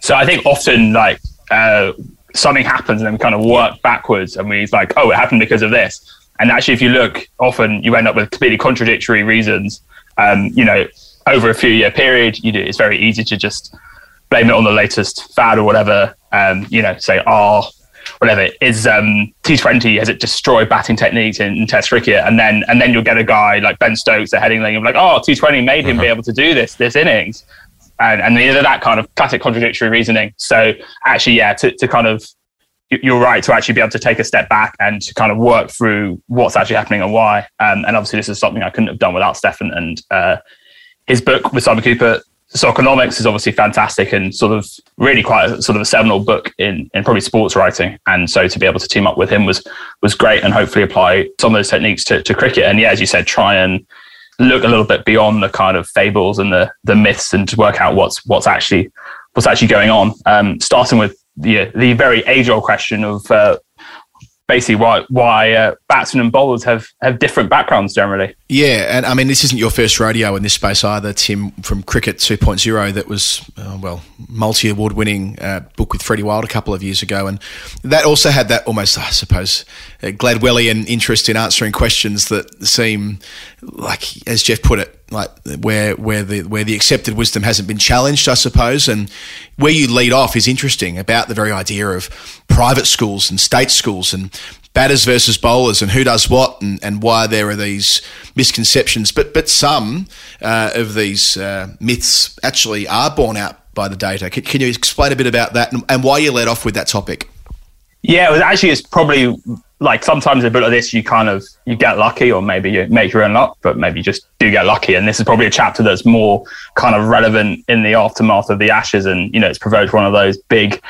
So I think often, like, uh, something happens and then we kind of work backwards and we like, oh, it happened because of this. And actually, if you look, often you end up with completely contradictory reasons. Um, you know, over a few year period, you do, it's very easy to just blame it on the latest fad or whatever. Um, you know, say, oh, whatever is um, T20 has it destroyed batting techniques in, in Test cricket, and then and then you'll get a guy like Ben Stokes, the Headingley, of like, oh, T20 made him be able to do this this innings, and and either that kind of classic contradictory reasoning. So actually, yeah, to, to kind of you- you're right to actually be able to take a step back and to kind of work through what's actually happening and why. Um, and obviously, this is something I couldn't have done without Stefan and uh, his book with Simon Kuper. Soccernomics is obviously fantastic and sort of really quite a, sort of a seminal book in, in probably sports writing. And so to be able to team up with him was was great and hopefully apply some of those techniques to, to cricket. And yeah, as you said, try and look a little bit beyond the kind of fables and the the myths and to work out what's what's actually what's actually going on. Um, starting with the the very age old question of uh, basically why why uh, batsmen and bowlers have have different backgrounds generally. Yeah, and I mean, this isn't your first rodeo in this space either, Tim, from Cricket 2.0, that was, uh, well, multi award winning uh, book with Freddie Wilde a couple of years ago. And that also had that almost, I suppose, uh, Gladwellian interest in answering questions that seem like, as Geoff put it, like where where the where the accepted wisdom hasn't been challenged, I suppose, and where you lead off is interesting about the very idea of private schools and state schools and batters versus bowlers and who does what and, and why there are these misconceptions. But but some uh, of these uh, myths actually are borne out by the data. Can, can you explain a bit about that and, and why you led off with that topic? Yeah, it was actually it's probably like sometimes a bit like this you kind of you get lucky or maybe you make your own luck, but maybe you just do get lucky. And this is probably a chapter that's more kind of relevant in the aftermath of the Ashes, and you know it's provoked one of those big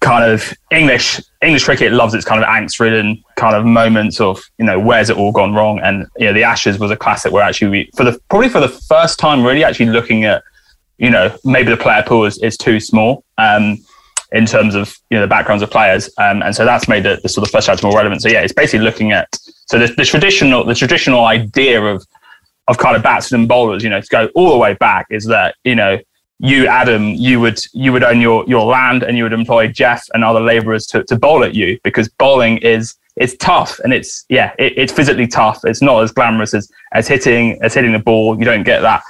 kind of English English cricket loves its kind of angst-ridden kind of moments of you know where's it all gone wrong, and you know the Ashes was a classic where actually we for the probably for the first time really actually looking at you know maybe the player pool is, is too small. Um, in terms of you know the backgrounds of players, um, and so that's made the, the sort of first chapter more relevant. So yeah, it's basically looking at so the, the traditional the traditional idea of of kind of batsmen and bowlers, you know, to go all the way back is that you know you Adam you would you would own your your land and you would employ Geoff and other labourers to, to bowl at you because bowling is it's tough and it's yeah it, it's physically tough. It's not as glamorous as as hitting as hitting the ball. You don't get that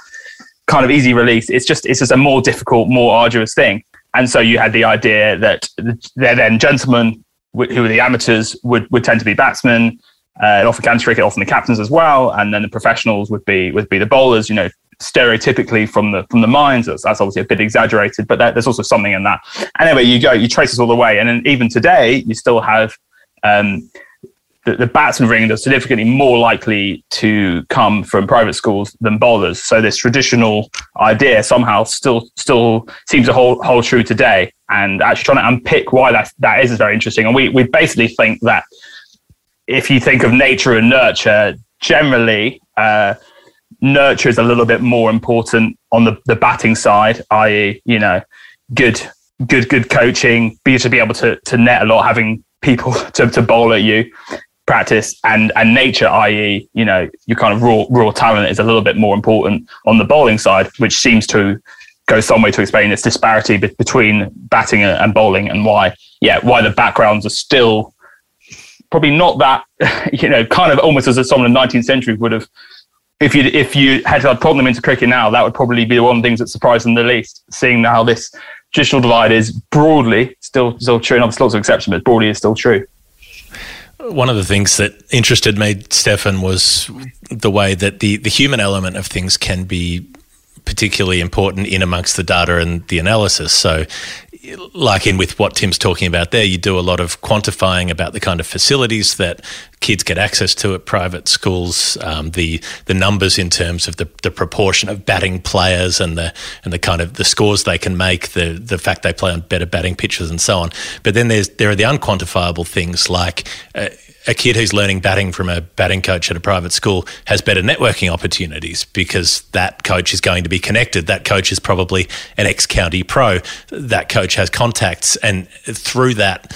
kind of easy release. It's just it's just a more difficult, more arduous thing. And so you had the idea that they're then gentlemen, who are the amateurs, would, would tend to be batsmen. Uh, often county cricket, often the captains as well, and then the professionals would be would be the bowlers. You know, stereotypically from the from the mines. That's, that's obviously a bit exaggerated, but there, there's also something in that. Anyway, you go, you trace this all the way, and then even today, you still have um, the, the ring are significantly more likely to come from private schools than bowlers. So this traditional idea somehow still still seems to hold hold true today. And actually trying to unpick why that that is is very interesting. And we we basically think that if you think of nature and nurture, generally. Uh, nurture is a little bit more important on the, the batting side, i.e., you know, good, good, good coaching, be to be able to to net a lot, having people to, to bowl at you, practice, and and nature, i.e., you know, your kind of raw raw talent is a little bit more important on the bowling side, which seems to go some way to explain this disparity be- between batting and, bowling, and why, yeah, why the backgrounds are still probably not that, you know, kind of almost as someone in the 19th century would have if you if you had to plug them into cricket now, that would probably be the one of the things that surprised them the least. Seeing how this traditional divide is broadly still still true, and obviously lots of exceptions, but broadly is still true. One of the things that interested me, Stefan, was the way that the, the human element of things can be particularly important in amongst the data and the analysis. So, like in with what Tim's talking about there, you do a lot of quantifying about the kind of facilities that kids get access to at private schools, um, the the numbers in terms of the, the proportion of batting players and the and the kind of the scores they can make, the the fact they play on better batting pitches and so on. But then there's there are the unquantifiable things like. Uh, a kid who's learning batting from a batting coach at a private school has better networking opportunities because that coach is going to be connected. That coach is probably an ex county pro. That coach has contacts. And through that,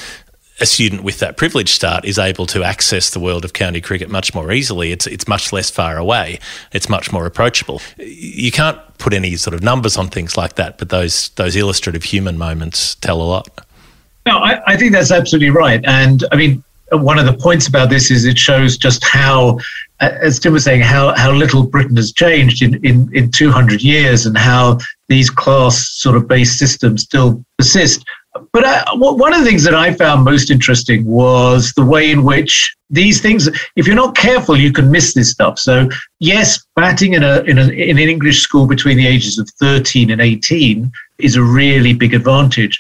a student with that privileged start is able to access the world of county cricket much more easily. It's it's much less far away. It's much more approachable. You can't put any sort of numbers on things like that, but those those illustrative human moments tell a lot. No, I, I think that's absolutely right. And I mean, one of the points about this is it shows just how, uh, as Tim was saying, how, how little Britain has changed in, in, in 200 years and how these class sort of based systems still persist. But uh, I, one of the things that I found most interesting was the way in which these things, if you're not careful, you can miss this stuff. So, yes, batting in, a, in, a, in an English school between the ages of 13 and 18 is a really big advantage.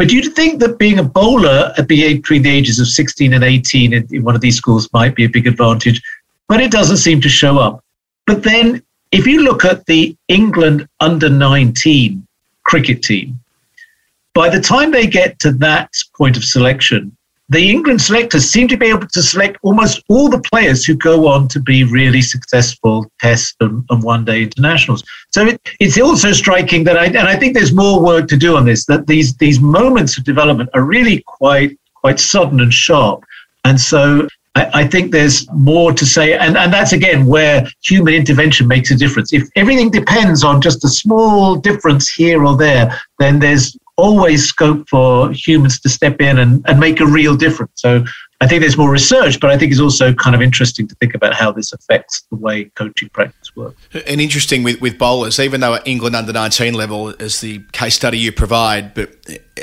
But do you think that being a bowler at the between the ages of 16 and 18 in, in one of these schools might be a big advantage? But it doesn't seem to show up. But then, if you look at the England under 19 cricket team, by the time they get to that point of selection, the England selectors seem to be able to select almost all the players who go on to be really successful test and, and one day internationals. So it, it's also striking that I, and I think there's more work to do on this, that these, these moments of development are really quite, quite sudden and sharp. And so I, I think there's more to say. And, and that's again where human intervention makes a difference. If everything depends on just a small difference here or there, then there's always scope for humans to step in and, and make a real difference. So I think there's more research, but I think it's also kind of interesting to think about how this affects the way coaching practice works. And interesting with, with bowlers, even though at England under 19 level is the case study you provide, but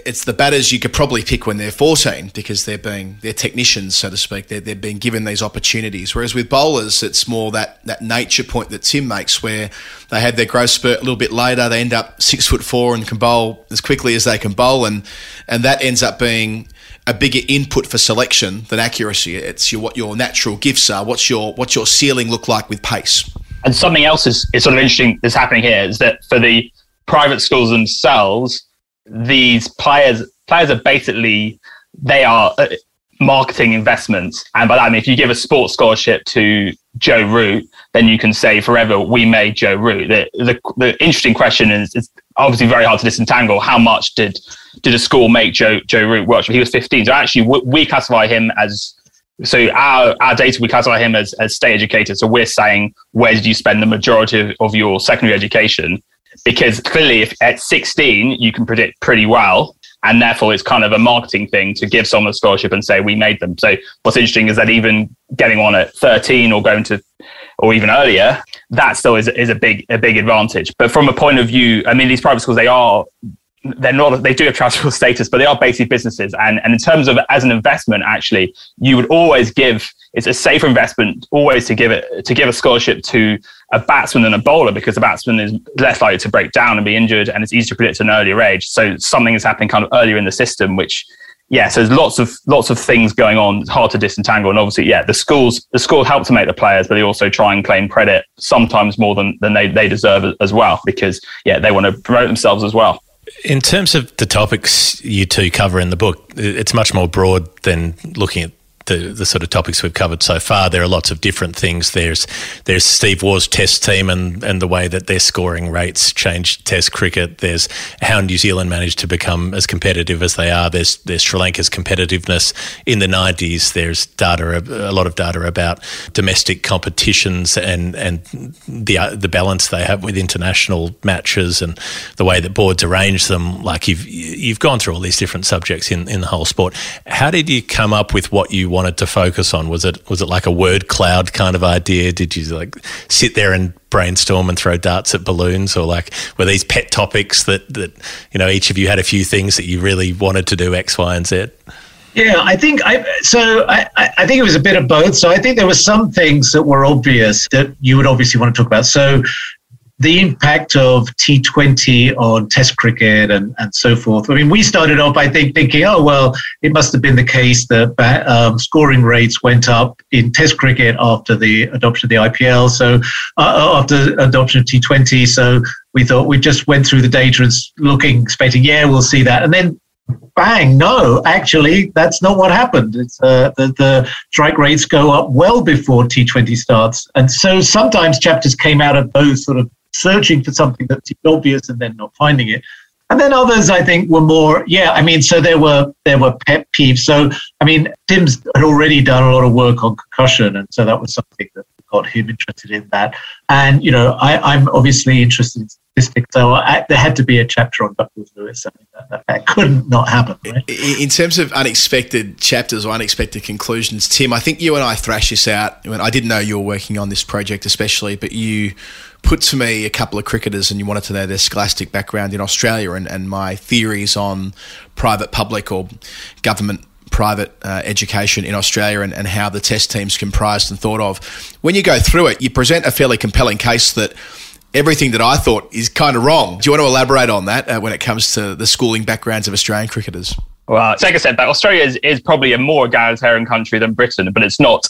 it's the batters you could probably pick when they're 14 because they're being, they're technicians, so to speak. They're, they're being given these opportunities. Whereas with bowlers, it's more that, that nature point that Tim makes where they had their growth spurt a little bit later. They end up six foot four and can bowl as quickly as they can bowl. And, and that ends up being a bigger input for selection than accuracy. It's your, what your natural gifts are. What's your what's your ceiling look like with pace? And something else is, is sort of interesting that's happening here is that for the private schools themselves, these players players are basically they are uh, marketing investments, and by that I mean if you give a sports scholarship to Joe Root, then you can say forever we made Joe Root. The the, the interesting question is it's obviously very hard to disentangle how much did did a school make Joe Joe Root work? He was 15. So actually, we classify him as so our our data we classify him as as state educator. So we're saying where did you spend the majority of your secondary education? Because clearly, if at 16 you can predict pretty well, and therefore it's kind of a marketing thing to give someone a scholarship and say we made them. So what's interesting is that even getting on at 13 or going to or even earlier, that still is is a big a big advantage. But from a point of view, I mean, these private schools they are they're not they do have charitable status, but they are basically businesses. And and in terms of as an investment, actually, you would always give it's a safer investment always to give it to give a scholarship to a batsman than a bowler because the batsman is less likely to break down and be injured, and it's easier to predict at an earlier age. So something is happening kind of earlier in the system, which yeah, so there's lots of lots of things going on. It's hard to disentangle, and obviously, yeah, the schools the schools help to make the players, but they also try and claim credit sometimes more than than they they deserve as well because yeah, they want to promote themselves as well. In terms of the topics you two cover in the book, it's much more broad than looking at the, the sort of topics we've covered so far. There are lots of different things. There's there's Steve Waugh's Test team and, and the way that their scoring rates changed Test cricket. There's how New Zealand managed to become as competitive as they are. There's there's Sri Lanka's competitiveness in the 90s. There's data a lot of data about domestic competitions and and the the balance they have with international matches and the way that boards arrange them. Like you've you've gone through all these different subjects in, in the whole sport. How did you come up with what you wanted to focus on? Was it was it like a word cloud kind of idea? Did you like sit there and brainstorm and throw darts at balloons, or like were these pet topics that that you know each of you had a few things that you really wanted to do X, Y, and Z? Yeah, I think I so I, I think it was a bit of both. So I think there were some things that were obvious that you would obviously want to talk about. So the impact of T20 on Test cricket and, and so forth. I mean, we started off, I think, thinking, oh, well, it must have been the case that um, scoring rates went up in Test cricket after the adoption of the IPL, so uh, after adoption of T20. So we thought we just went through the data and looking, expecting, yeah, we'll see that. And then bang, no, actually, that's not what happened. It's, uh, the, the strike rates go up well before T20 starts. And so sometimes chapters came out of those sort of searching for something that seemed obvious and then not finding it. And then others, I think, were more, yeah. I mean, so there were there were pet peeves. So I mean, Tim's had already done a lot of work on concussion, and so that was something that got him interested in that. And you know, I, I'm obviously interested in statistics, so I, there had to be a chapter on Duckworth Lewis. I mean, that, that, that couldn't not happen. Right? In terms of unexpected chapters or unexpected conclusions, Tim, I think you and I thrashed this out. When I didn't know you were working on this project, especially, but you put to me a couple of cricketers and you wanted to know their scholastic background in Australia and, and my theories on private public or government private uh, education in Australia and, and how the test team's comprised and thought of. When you go through it, you present a fairly compelling case that everything that I thought is kind of wrong. Do you want to elaborate on that uh, when it comes to the schooling backgrounds of Australian cricketers? Well, like I said, that Australia is, is probably a more egalitarian country than Britain, but it's not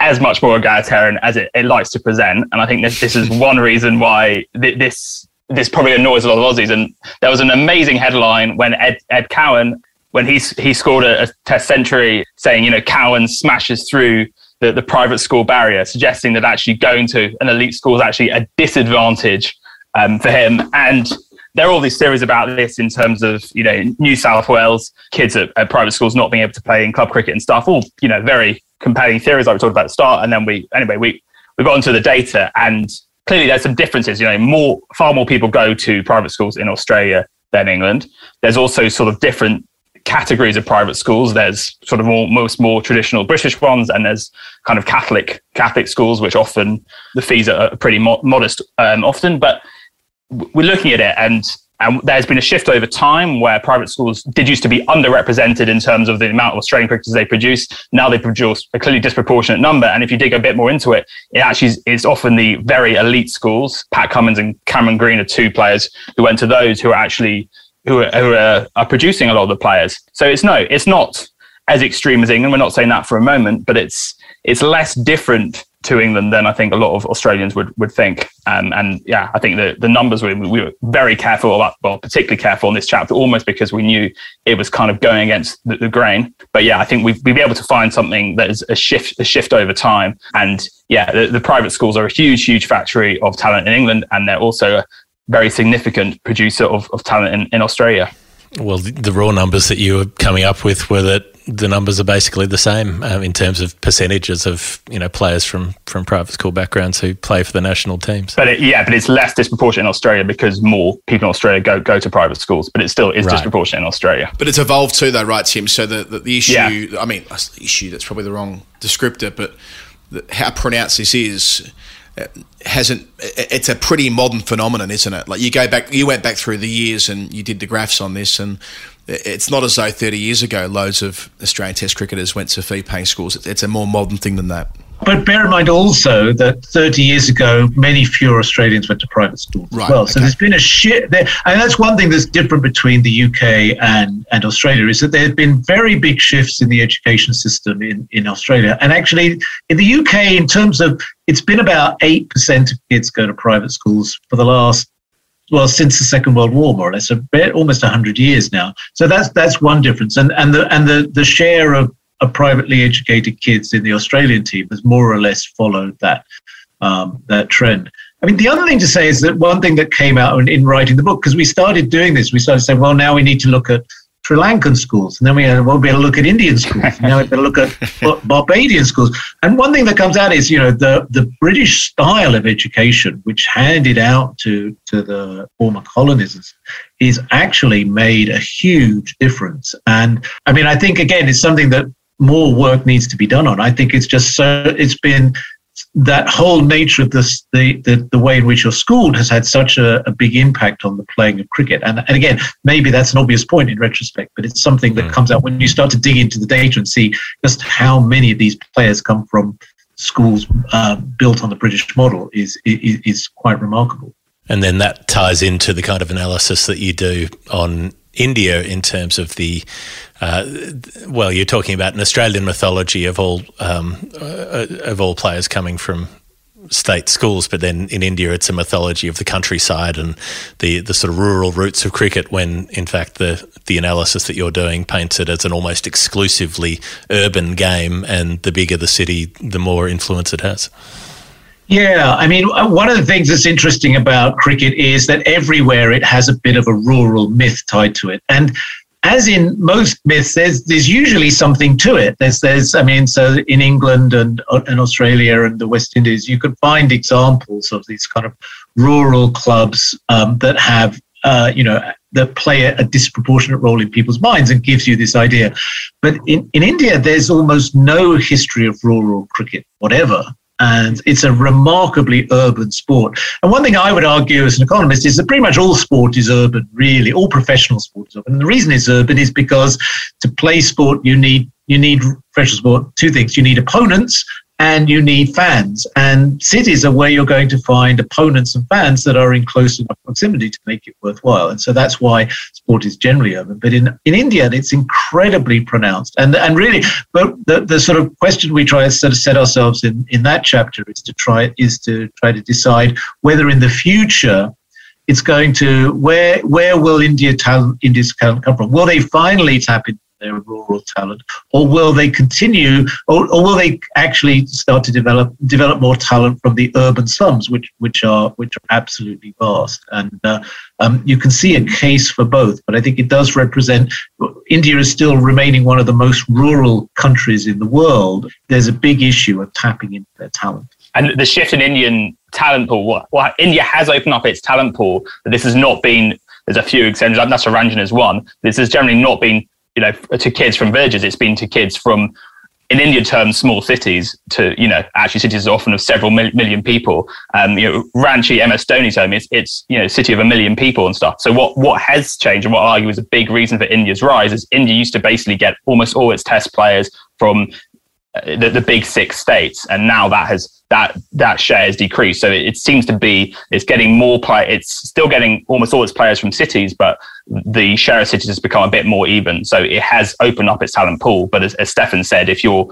as much more egalitarian as it, it likes to present. And I think this, this is one reason why th- this this probably annoys a lot of Aussies. And there was an amazing headline when Ed, Ed Cowan, when he, he scored a, a test century, saying, you know, Cowan smashes through the, the private school barrier, suggesting that actually going to an elite school is actually a disadvantage um, for him. And there are all these theories about this in terms of you know New South Wales kids at, at, private schools not being able to play in club cricket and stuff. All you know, very compelling theories like we talked about at the start. And then we anyway we we got into the data and clearly there's some differences. You know, more far more people go to private schools in Australia than England. There's also sort of different categories of private schools. There's sort of more, most more traditional British ones, and there's kind of Catholic Catholic schools, which often the fees are pretty mo- modest um, often. But we're looking at it and and there's been a shift over time where private schools did used to be underrepresented in terms of the amount of Australian cricketers they produce. Now they produce a clearly disproportionate number. And if you dig a bit more into it, it actually is often the very elite schools. Pat Cummins and Cameron Green are two players who went to those who are actually who are, who are, are producing a lot of the players. So it's no, it's not as extreme as England. We're not saying that for a moment, but it's it's less different to England than I think a lot of Australians would, would think. Um, and yeah, I think the, the numbers we, we were very careful about, well, particularly careful in this chapter, almost because we knew it was kind of going against the, the grain. But yeah, I think we've, we'd be able to find something that is a shift, a shift over time. And yeah, the, the private schools are a huge, huge factory of talent in England, and they're also a very significant producer of, of talent in, in Australia. Well, the, the raw numbers that you were coming up with were that the numbers are basically the same um, in terms of percentages of you know players from from private school backgrounds who play for the national teams. But it, yeah, but it's less disproportionate in Australia because more people in Australia go go to private schools. But it still is right. disproportionate in Australia. But it's evolved too, though, right, Tim? So the the, the issue, yeah. I mean, issue that's probably the wrong descriptor, but the, how pronounced this is uh, hasn't. It's a pretty modern phenomenon, isn't it? Like you go back, you went back through the years and you did the graphs on this, and it's not as though 30 years ago loads of Australian Test cricketers went to fee-paying schools. It's a more modern thing than that. But bear in mind also that 30 years ago, many fewer Australians went to private schools Right, as well. So okay. there's been a shift there. And that's one thing that's different between the UK and, and Australia is that there have been very big shifts in the education system in, in Australia. And actually, in the UK, in terms of, it's been about 8% of kids go to private schools for the last well since the Second World War, more or less, a bit, almost hundred years now. So that's that's one difference, and and the and the the share of, of privately educated kids in the Australian team has more or less followed that um, that trend. I mean, the other thing to say is that one thing that came out in, in writing the book, because we started doing this, we started saying, well, now we need to look at Sri Lankan schools, and then we had, be able to look at Indian schools. and now we better look at Barbadian schools. And one thing that comes out is, you know, the the British style of education, which handed out to to the former colonists, is actually made a huge difference. And I mean, I think again, it's something that more work needs to be done on. I think it's just so it's been that whole nature of this, the, the, the way in which you're schooled has had such a, a big impact on the playing of cricket. And, and again, maybe that's an obvious point in retrospect, but it's something that comes out when you start to dig into the data and see just how many of these players come from schools uh, built on the British model is, is, is quite remarkable. And then that ties into the kind of analysis that you do on India in terms of the, uh, well, you're talking about an Australian mythology of all um, uh, of all players coming from state schools, but then in India it's a mythology of the countryside and the the sort of rural roots of cricket. When in fact the the analysis that you're doing paints it as an almost exclusively urban game, and the bigger the city, the more influence it has. Yeah, I mean, one of the things that's interesting about cricket is that everywhere it has a bit of a rural myth tied to it. And as in most myths, there's there's usually something to it. There's there's I mean, so in England and and Australia and the West Indies, you could find examples of these kind of rural clubs um, that have uh, you know that play a, a disproportionate role in people's minds and gives you this idea. But in, in India, there's almost no history of rural cricket, whatever. And it's a remarkably urban sport. And one thing I would argue as an economist is that pretty much all sport is urban, really. All professional sport is urban. And the reason it's urban is because to play sport, you need you need professional sport. Two things: you need opponents and you need fans. And cities are where you're going to find opponents and fans that are in close enough proximity to make it worthwhile. And so that's why sport is generally urban. But in, in India, it's incredibly pronounced. And and really, but the, the sort of question we try to sort of set ourselves in, in that chapter is to try is to try to decide whether in the future it's going to where where will India talent India's talent come from? Will they finally tap into their rural talent, or will they continue, or, or will they actually start to develop develop more talent from the urban slums, which which are which are absolutely vast? And uh, um, you can see a case for both, but I think it does represent India is still remaining one of the most rural countries in the world. There's a big issue of tapping into their talent. and the shift in Indian talent pool. Well, India has opened up its talent pool, but this has not been. There's a few exceptions. That's Ranjan is one. This has generally not been, you know, to kids from villages. It's been to kids from, in Indian terms, small cities. To you know, actually cities often of several mil- million people. Um, you know, Ranchi, MS Dhoni's home. It's it's you know, city of a million people and stuff. So what what has changed and what I argue is a big reason for India's rise is India used to basically get almost all its test players from Uh, the, the big six states, and now that has that that share has decreased. So it, it seems to be it's getting more play. It's still getting almost all its players from cities, but the share of cities has become a bit more even. So it has opened up its talent pool. But as, as Stefan said, if you're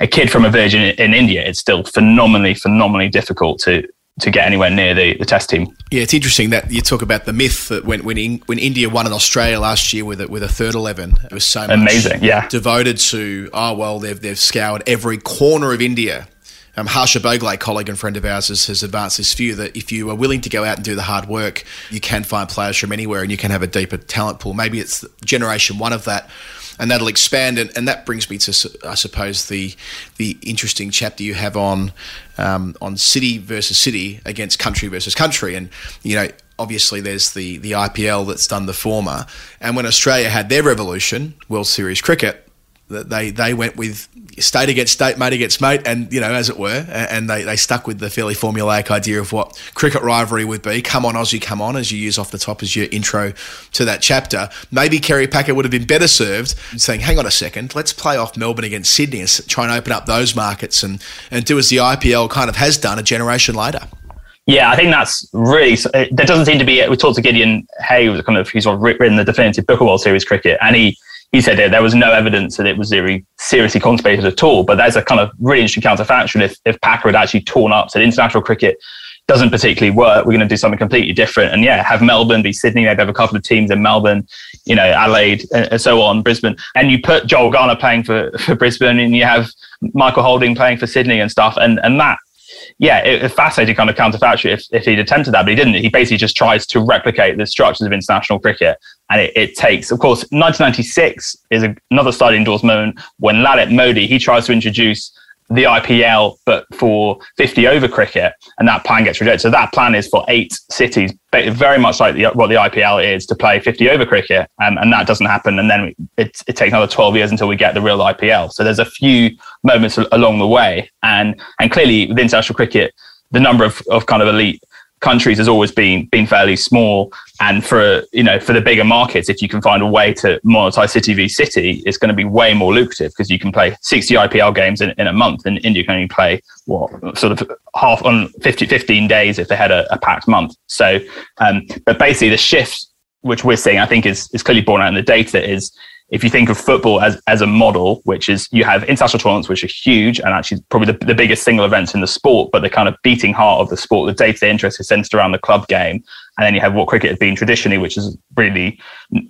a kid from a village in, in India, it's still phenomenally, phenomenally difficult to to get anywhere near the, the test team. Yeah, it's interesting that you talk about the myth that when when, in, when India won in Australia last year with a, with a third eleven, it was so much Amazing, yeah. devoted to oh well they've they've scoured every corner of India. Um, Harsha Bhogle, colleague and friend of ours, has, has advanced this view that if you are willing to go out and do the hard work, you can find players from anywhere and you can have a deeper talent pool. Maybe it's generation one of that, and that'll expand. And, and that brings me to, I suppose, the the interesting chapter you have on um, on city versus city against country versus country. And you know, obviously, there's the the IPL that's done the former. And when Australia had their revolution, World Series cricket, they they went with state against state, mate against mate, and you know, as it were, and they, they stuck with the fairly formulaic idea of what cricket rivalry would be. Come on, Aussie, come on, as you use off the top as your intro to that chapter. Maybe Kerry Packer would have been better served saying, "Hang on a second, let's play off Melbourne against Sydney and try and open up those markets and and do as the IPL kind of has done a generation later." Yeah, I think that's really. There doesn't seem to be. We talked to Gideon Haigh, who's kind of who's written the definitive book of World Series cricket, and he he said there was no evidence that it was seriously contemplated at all. But there's a kind of really interesting counterfactual. If if Packer had actually torn up, said international cricket doesn't particularly work, we're going to do something completely different. And yeah, have Melbourne be Sydney, maybe have a couple of teams in Melbourne, you know, Adelaide, and, and so on, Brisbane, and you put Joel Garner playing for for Brisbane, and you have Michael Holding playing for Sydney and stuff, and and that yeah, it, it fascinating kind of counterfactual if, if he'd attempted that, but he didn't. He basically just tries to replicate the structures of international cricket. And it, it takes, of course, 1996 is a, another slightly endorsed moment when Lalit Modi, he tries to introduce the IPL, but for 50 over cricket, and that plan gets rejected. So that plan is for eight cities, very much like the, what the IPL is to play 50 over cricket, um, and that doesn't happen. And then it, it takes another 12 years until we get the real IPL. So there's a few moments along the way, and and clearly with international cricket, the number of, of kind of elite countries has always been been fairly small. And for you know for the bigger markets if you can find a way to monetize city v city it's going to be way more lucrative because you can play 60 IPL games in, in a month and India can only play what sort of half on 50 15 days if they had a, a packed month. So um, but basically the shift which we're seeing I think is is clearly borne out in the data is if you think of football as, as a model, which is you have international tournaments, which are huge and actually probably the, the biggest single events in the sport, but the kind of beating heart of the sport, the day to day interest is centered around the club game. And then you have what cricket has been traditionally, which is really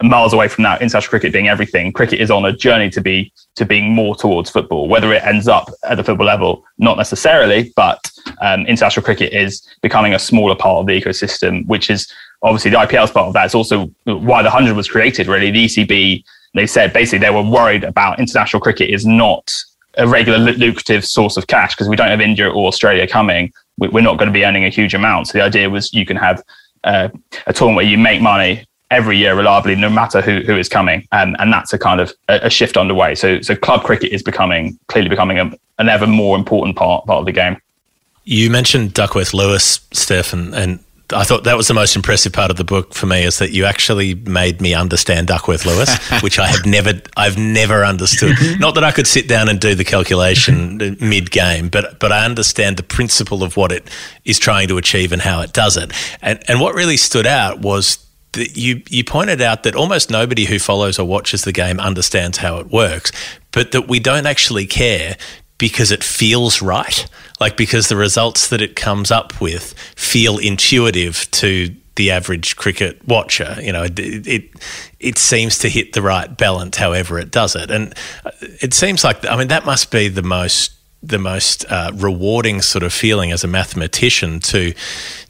miles away from that. International cricket being everything. Cricket is on a journey to be to being more towards football. Whether it ends up at the football level, not necessarily, but um, international cricket is becoming a smaller part of the ecosystem, which is obviously the IPL is part of that. It's also why the hundred was created. Really, the ECB they said basically they were worried about international cricket is not a regular lucrative source of cash because we don't have India or Australia coming. We- We're not going to be earning a huge amount. So the idea was you can have uh, a tournament where you make money every year reliably, no matter who, who is coming, um, and that's a kind of a, a shift underway. So so club cricket is becoming clearly becoming a, an ever more important part part of the game. You mentioned Duckworth Lewis, Steph, and, and I thought that was the most impressive part of the book for me is that you actually made me understand Duckworth Lewis, which I have never, I've never understood. Mm-hmm. Not that I could sit down and do the calculation mm-hmm. mid game, but but I understand the principle of what it is trying to achieve and how it does it. And and what really stood out was that you you pointed out that almost nobody who follows or watches the game understands how it works, but that we don't actually care because it feels right. Like because the results that it comes up with feel intuitive to the average cricket watcher. You know, it, it it seems to hit the right balance, however it does it, and uh, it seems like I mean that must be the most the most uh, rewarding sort of feeling as a mathematician to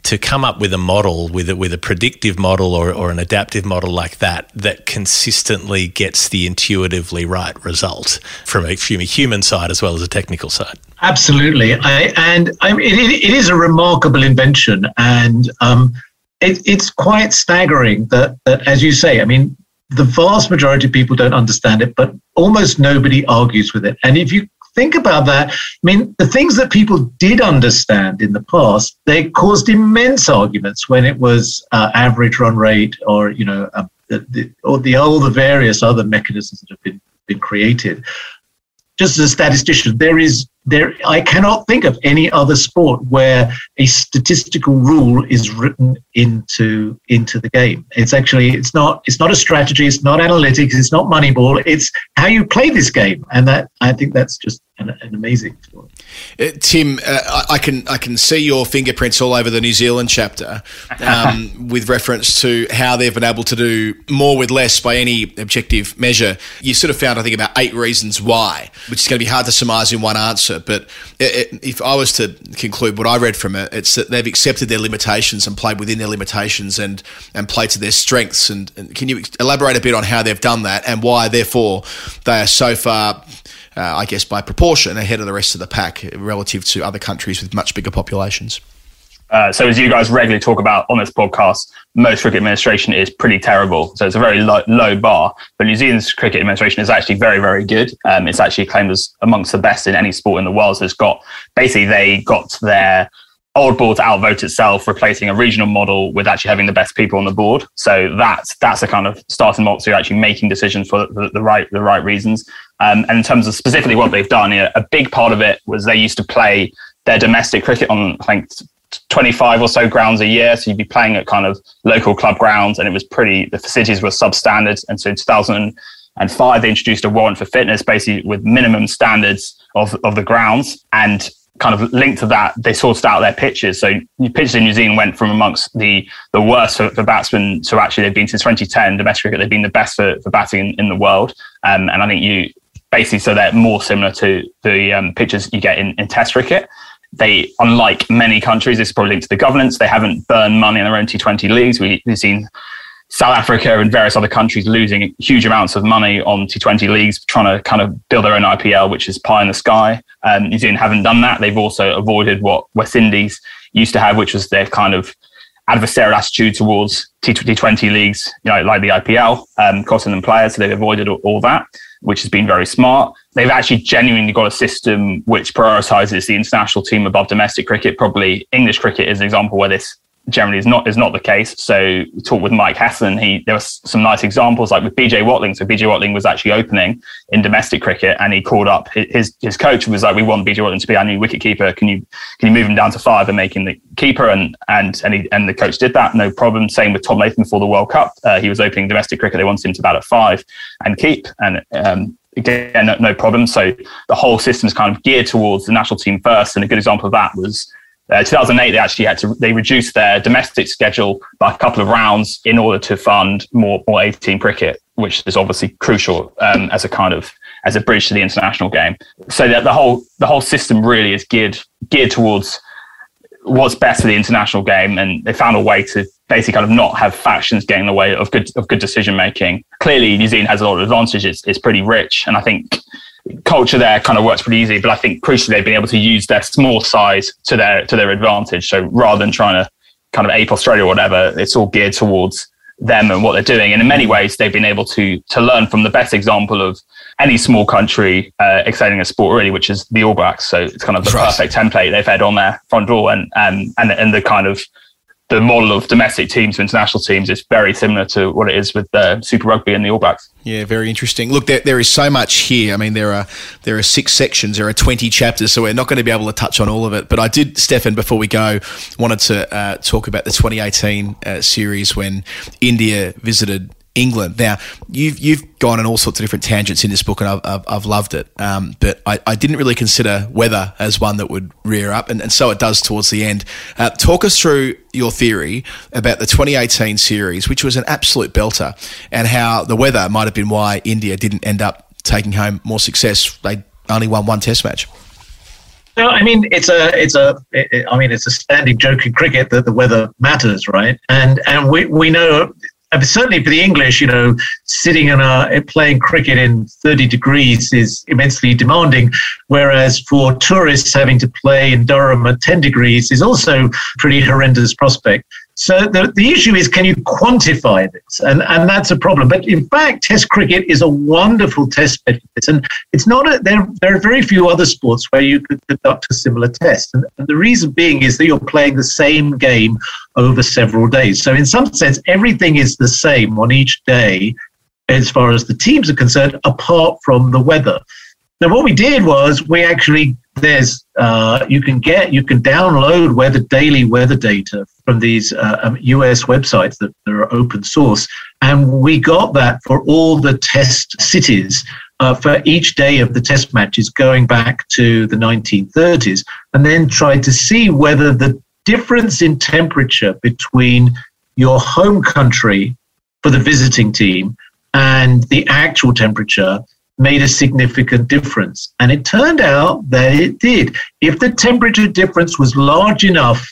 to come up with a model with a, with a predictive model or, or an adaptive model like that that consistently gets the intuitively right result from a, from a human side as well as a technical side. Absolutely, I, and I, it, it is a remarkable invention, and um, it, it's quite staggering that, that, as you say, I mean, the vast majority of people don't understand it, but almost nobody argues with it. And if you think about that, I mean, the things that people did understand in the past, they caused immense arguments when it was uh, average run rate, or you know, uh, the, or the all the various other mechanisms that have been been created. Just as a statistician, there is there I cannot think of any other sport where a statistical rule is written into into the game. It's actually it's not it's not a strategy, it's not analytics, it's not Moneyball. It's how you play this game, and that I think that's just an, an amazing story. Uh, Tim, uh, I, I can I can see your fingerprints all over the New Zealand chapter, um, with reference to how they've been able to do more with less by any objective measure. You sort of found, I think, about eight reasons why, which is going to be hard to surmise in one answer. But it, it, if I was to conclude what I read from it, it's that they've accepted their limitations and played within their limitations and and played to their strengths. And, and can you elaborate a bit on how they've done that and why, therefore, they are so far? Uh, I guess by proportion, ahead of the rest of the pack relative to other countries with much bigger populations. Uh, so as you guys regularly talk about on this podcast, most cricket administration is pretty terrible. So it's a very low, low bar. But New Zealand's cricket administration is actually very, very good. Um, it's actually claimed as amongst the best in any sport in the world. So it's got basically they got their old board to outvote itself, replacing a regional model with actually having the best people on the board. So that's that's a kind of starting block to actually making decisions for the, the right the right reasons. Um, and in terms of specifically what they've done, you know, a big part of it was they used to play their domestic cricket on I think 25 or so grounds a year. So you'd be playing at kind of local club grounds, and it was pretty. The facilities were substandard, and so in 2005 they introduced a warrant for fitness, basically with minimum standards of of the grounds and kind of linked to that, they sorted out their pitches. So pitches in New Zealand went from amongst the the worst for, for batsmen to actually they've been since 2010 domestic cricket they've been the best for, for batting in, in the world. Um, and I think you basically so they're more similar to the um, pitches you get in, in Test cricket. They, unlike many countries, this is probably linked to the governance. They haven't burned money in their own T20 leagues. We, we've seen South Africa and various other countries losing huge amounts of money on T20 leagues, trying to kind of build their own IPL, which is pie in the sky. Um, New Zealand haven't done that. They've also avoided what West Indies used to have, which was their kind of adversarial attitude towards T20 leagues, you know, like the IPL, um, costing them players. So they've avoided all, all that, which has been very smart. They've actually genuinely got a system which prioritizes the international team above domestic cricket. Probably English cricket is an example where this generally is not is not the case. So we talked with Mike Hesson. He there was some nice examples like with BJ Watling. So BJ Watling was actually opening in domestic cricket, and he called up his his coach was like, "We want BJ Watling to be our new wicket keeper. Can you can you move him down to five and make him the keeper?" And and and, he, and the coach did that, no problem. Same with Tom Latham before the World Cup. Uh, he was opening domestic cricket. They wanted him to bat at five and keep, and um, again, no problem. So the whole system is kind of geared towards the national team first. And a good example of that was uh, 2008, they actually had to they reduced their domestic schedule by a couple of rounds in order to fund more more 18 cricket, which is obviously crucial um, as a kind of as a bridge to the international game. So that the whole the whole system really is geared geared towards what's best for the international game, and they found a way to basically kind of not have factions getting in the way of good of good decision making. Clearly, New Zealand has a lot of advantages; it's pretty rich, and I think culture there kind of works pretty easy. But I think crucially they've been able to use their small size to their to their advantage. So rather than trying to kind of ape Australia or whatever, it's all geared towards them and what they're doing. And in many ways, they've been able to to learn from the best example of any small country uh, excelling a sport, really, which is the All Blacks. So it's kind of the Right. perfect template they've had on their front door, and um, and and the kind of the model of domestic teams to international teams is very similar to what it is with uh, Super Rugby and the All Blacks. Yeah, very interesting. Look, there, there is so much here. I mean, there are there are six sections, there are twenty chapters, so we're not going to be able to touch on all of it. But I did, Stefan, before we go, wanted to uh, talk about the 2018 uh, series when India visited England. Now, you've you've gone on all sorts of different tangents in this book, and I've, I've, I've loved it. Um, but I, I didn't really consider weather as one that would rear up, and, and so it does towards the end. Uh, talk us through your theory about the 2018 series, which was an absolute belter, and how the weather might have been why India didn't end up taking home more success. They only won one Test match. No, I mean it's a it's a it, I mean it's a standing joke in cricket that the weather matters, right? And and we we know. Uh, I certainly for the English, you know, sitting in a playing cricket in 30 degrees is immensely demanding, whereas for tourists having to play in Durham at 10 degrees is also a pretty horrendous prospect. So the, the issue is, can you quantify this? And, and that's a problem. But in fact, Test cricket is a wonderful test bed for this. And it's not a, there, there are very few other sports where you could conduct a similar test. And, and the reason being is that you're playing the same game over several days. So in some sense, everything is the same on each day as far as the teams are concerned, apart from the weather. Now, what we did was we actually there's uh, you can get you can download weather daily weather data from these uh, um, US websites that, that are open source, and we got that for all the test cities uh, for each day of the test matches going back to the 1930s, and then tried to see whether the difference in temperature between your home country for the visiting team and the actual temperature made a significant difference. And it turned out that it did. If the temperature difference was large enough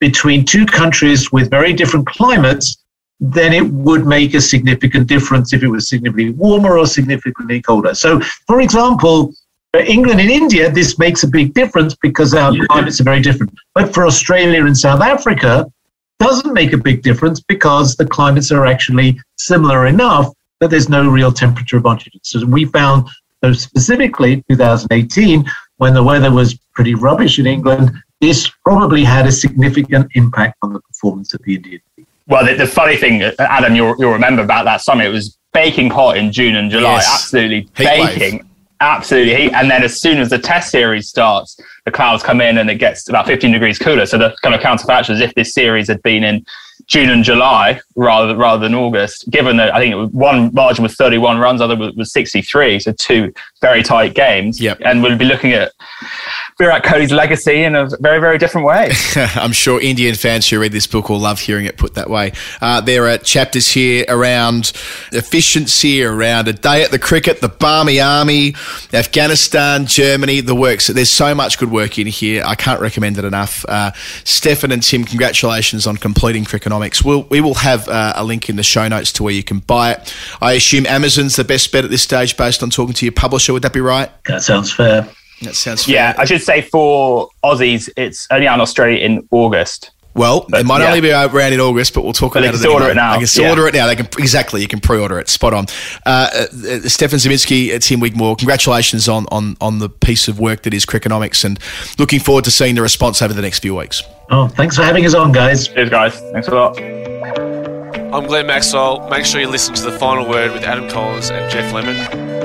between two countries with very different climates, then it would make a significant difference if it was significantly warmer or significantly colder. So, for example, For England and India, this makes a big difference because our climates are very different. But for Australia and South Africa, doesn't make a big difference because the climates are actually similar enough that there's no real temperature advantage. So we found so specifically 2018, when the weather was pretty rubbish in England, this probably had a significant impact on the performance of the Indian team. Well, the, the funny thing, uh, Adam, you'll, you'll remember about that summer, it was baking hot in June and July, Yes. absolutely Heat wave. baking. Absolutely heat. And then as soon as the test series starts, the clouds come in and it gets about 15 degrees cooler. So the kind of counterfactual is if this series had been in June and July rather rather than August, given that I think it was one margin was 31 runs, other was, was 63. So two very tight games. Yep. And we'll be looking at Virat Kohli's legacy in a very, very different way. I'm sure Indian fans who read this book will love hearing it put that way. Uh, there are chapters here around efficiency, around a day at the cricket, the Barmy Army, Afghanistan, Germany, the works. There's so much good work in here. I can't recommend it enough. Uh, Stefan and Tim, congratulations on completing Crickonomics. We'll, we will have uh, a link in the show notes to where you can buy it. I assume Amazon's the best bet at this stage based on talking to your publisher. Would that be right? That sounds fair. That sounds fair. Yeah, I should say for Aussies, it's only out in Australia in August. Well, it might yeah. only be around in August, but we'll talk But they about can it. still order anyway. it now, They can still yeah. order it now. They can exactly. You can pre-order it. Spot on. Uh, uh, Stefan Szymanski, uh, Tim Wigmore, congratulations on on on the piece of work that is Crickonomics, and looking forward to seeing the response over the next few weeks. Oh, thanks for having us on, guys. Cheers, guys. Thanks a lot. I'm Glenn Maxwell. Make sure you listen to the final word with Adam Collins and Geoff Lemon.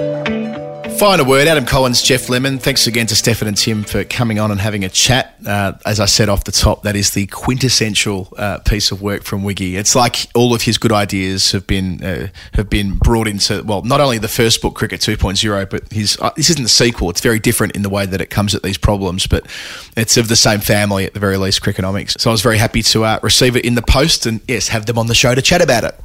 Final word, Adam Collins, Geoff Lemon. Thanks again to Stefan and Tim for coming on and having a chat. Uh, as I said off the top, that is the quintessential uh, piece of work from Wiggy. It's like all of his good ideas have been uh, have been brought into well, not only the first book, Cricket 2.0, but his uh, this isn't the sequel. It's very different in the way that it comes at these problems, but it's of the same family at the very least, Crickonomics. So I was very happy to uh, receive it in the post and yes, have them on the show to chat about it.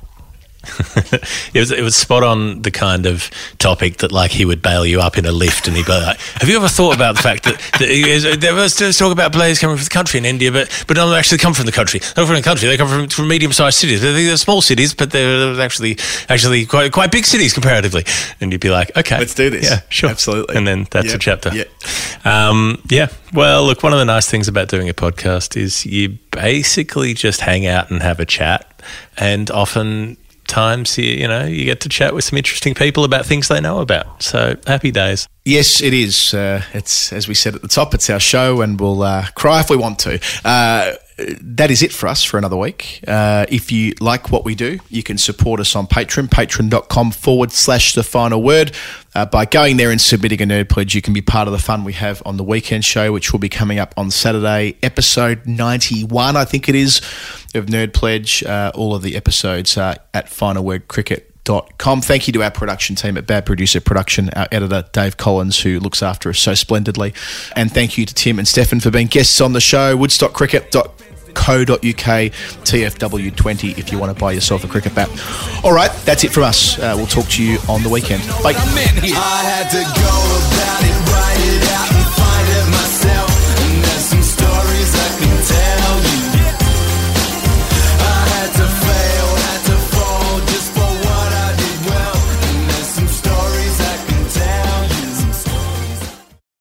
It was it was spot on the kind of topic that like he would bail you up in a lift and he'd be like, "Have you ever thought about the fact that, that is- there was talk about players coming from the country in India, but but don't actually come from the country. They're from the country. They come from, from medium sized cities. They're, they're small cities, but they're actually actually quite quite big cities comparatively." And you'd be like, "Okay, Let's do this. Yeah, sure, Absolutely. And then that's Yep. a chapter. Yep. Um, yeah. Well, look, one of the nice things about doing a podcast is you basically just hang out and have a chat, and often times you you know you get to chat with some interesting people about things they know about. So happy days. Yes, it is. Uh, it's as we said at the top. It's our show, and we'll uh, cry if we want to. Uh, that is it for us for another week. Uh, if you like what we do, you can support us on Patreon, patreon.com forward slash the final word. Uh, by going there and submitting a nerd pledge, you can be part of the fun we have on the weekend show, which will be coming up on Saturday, episode 91, I think it is, of Nerd Pledge. Uh, all of the episodes are at Final Word. Thank you to our production team at Bad Producer Production, our editor Dave Collins, who looks after us so splendidly. And thank you to Tim and Stefan for being guests on the show co.uk TFW20 if you want to buy yourself a cricket bat. All right, that's it from us. Uh, we'll talk to you on the weekend. Bye.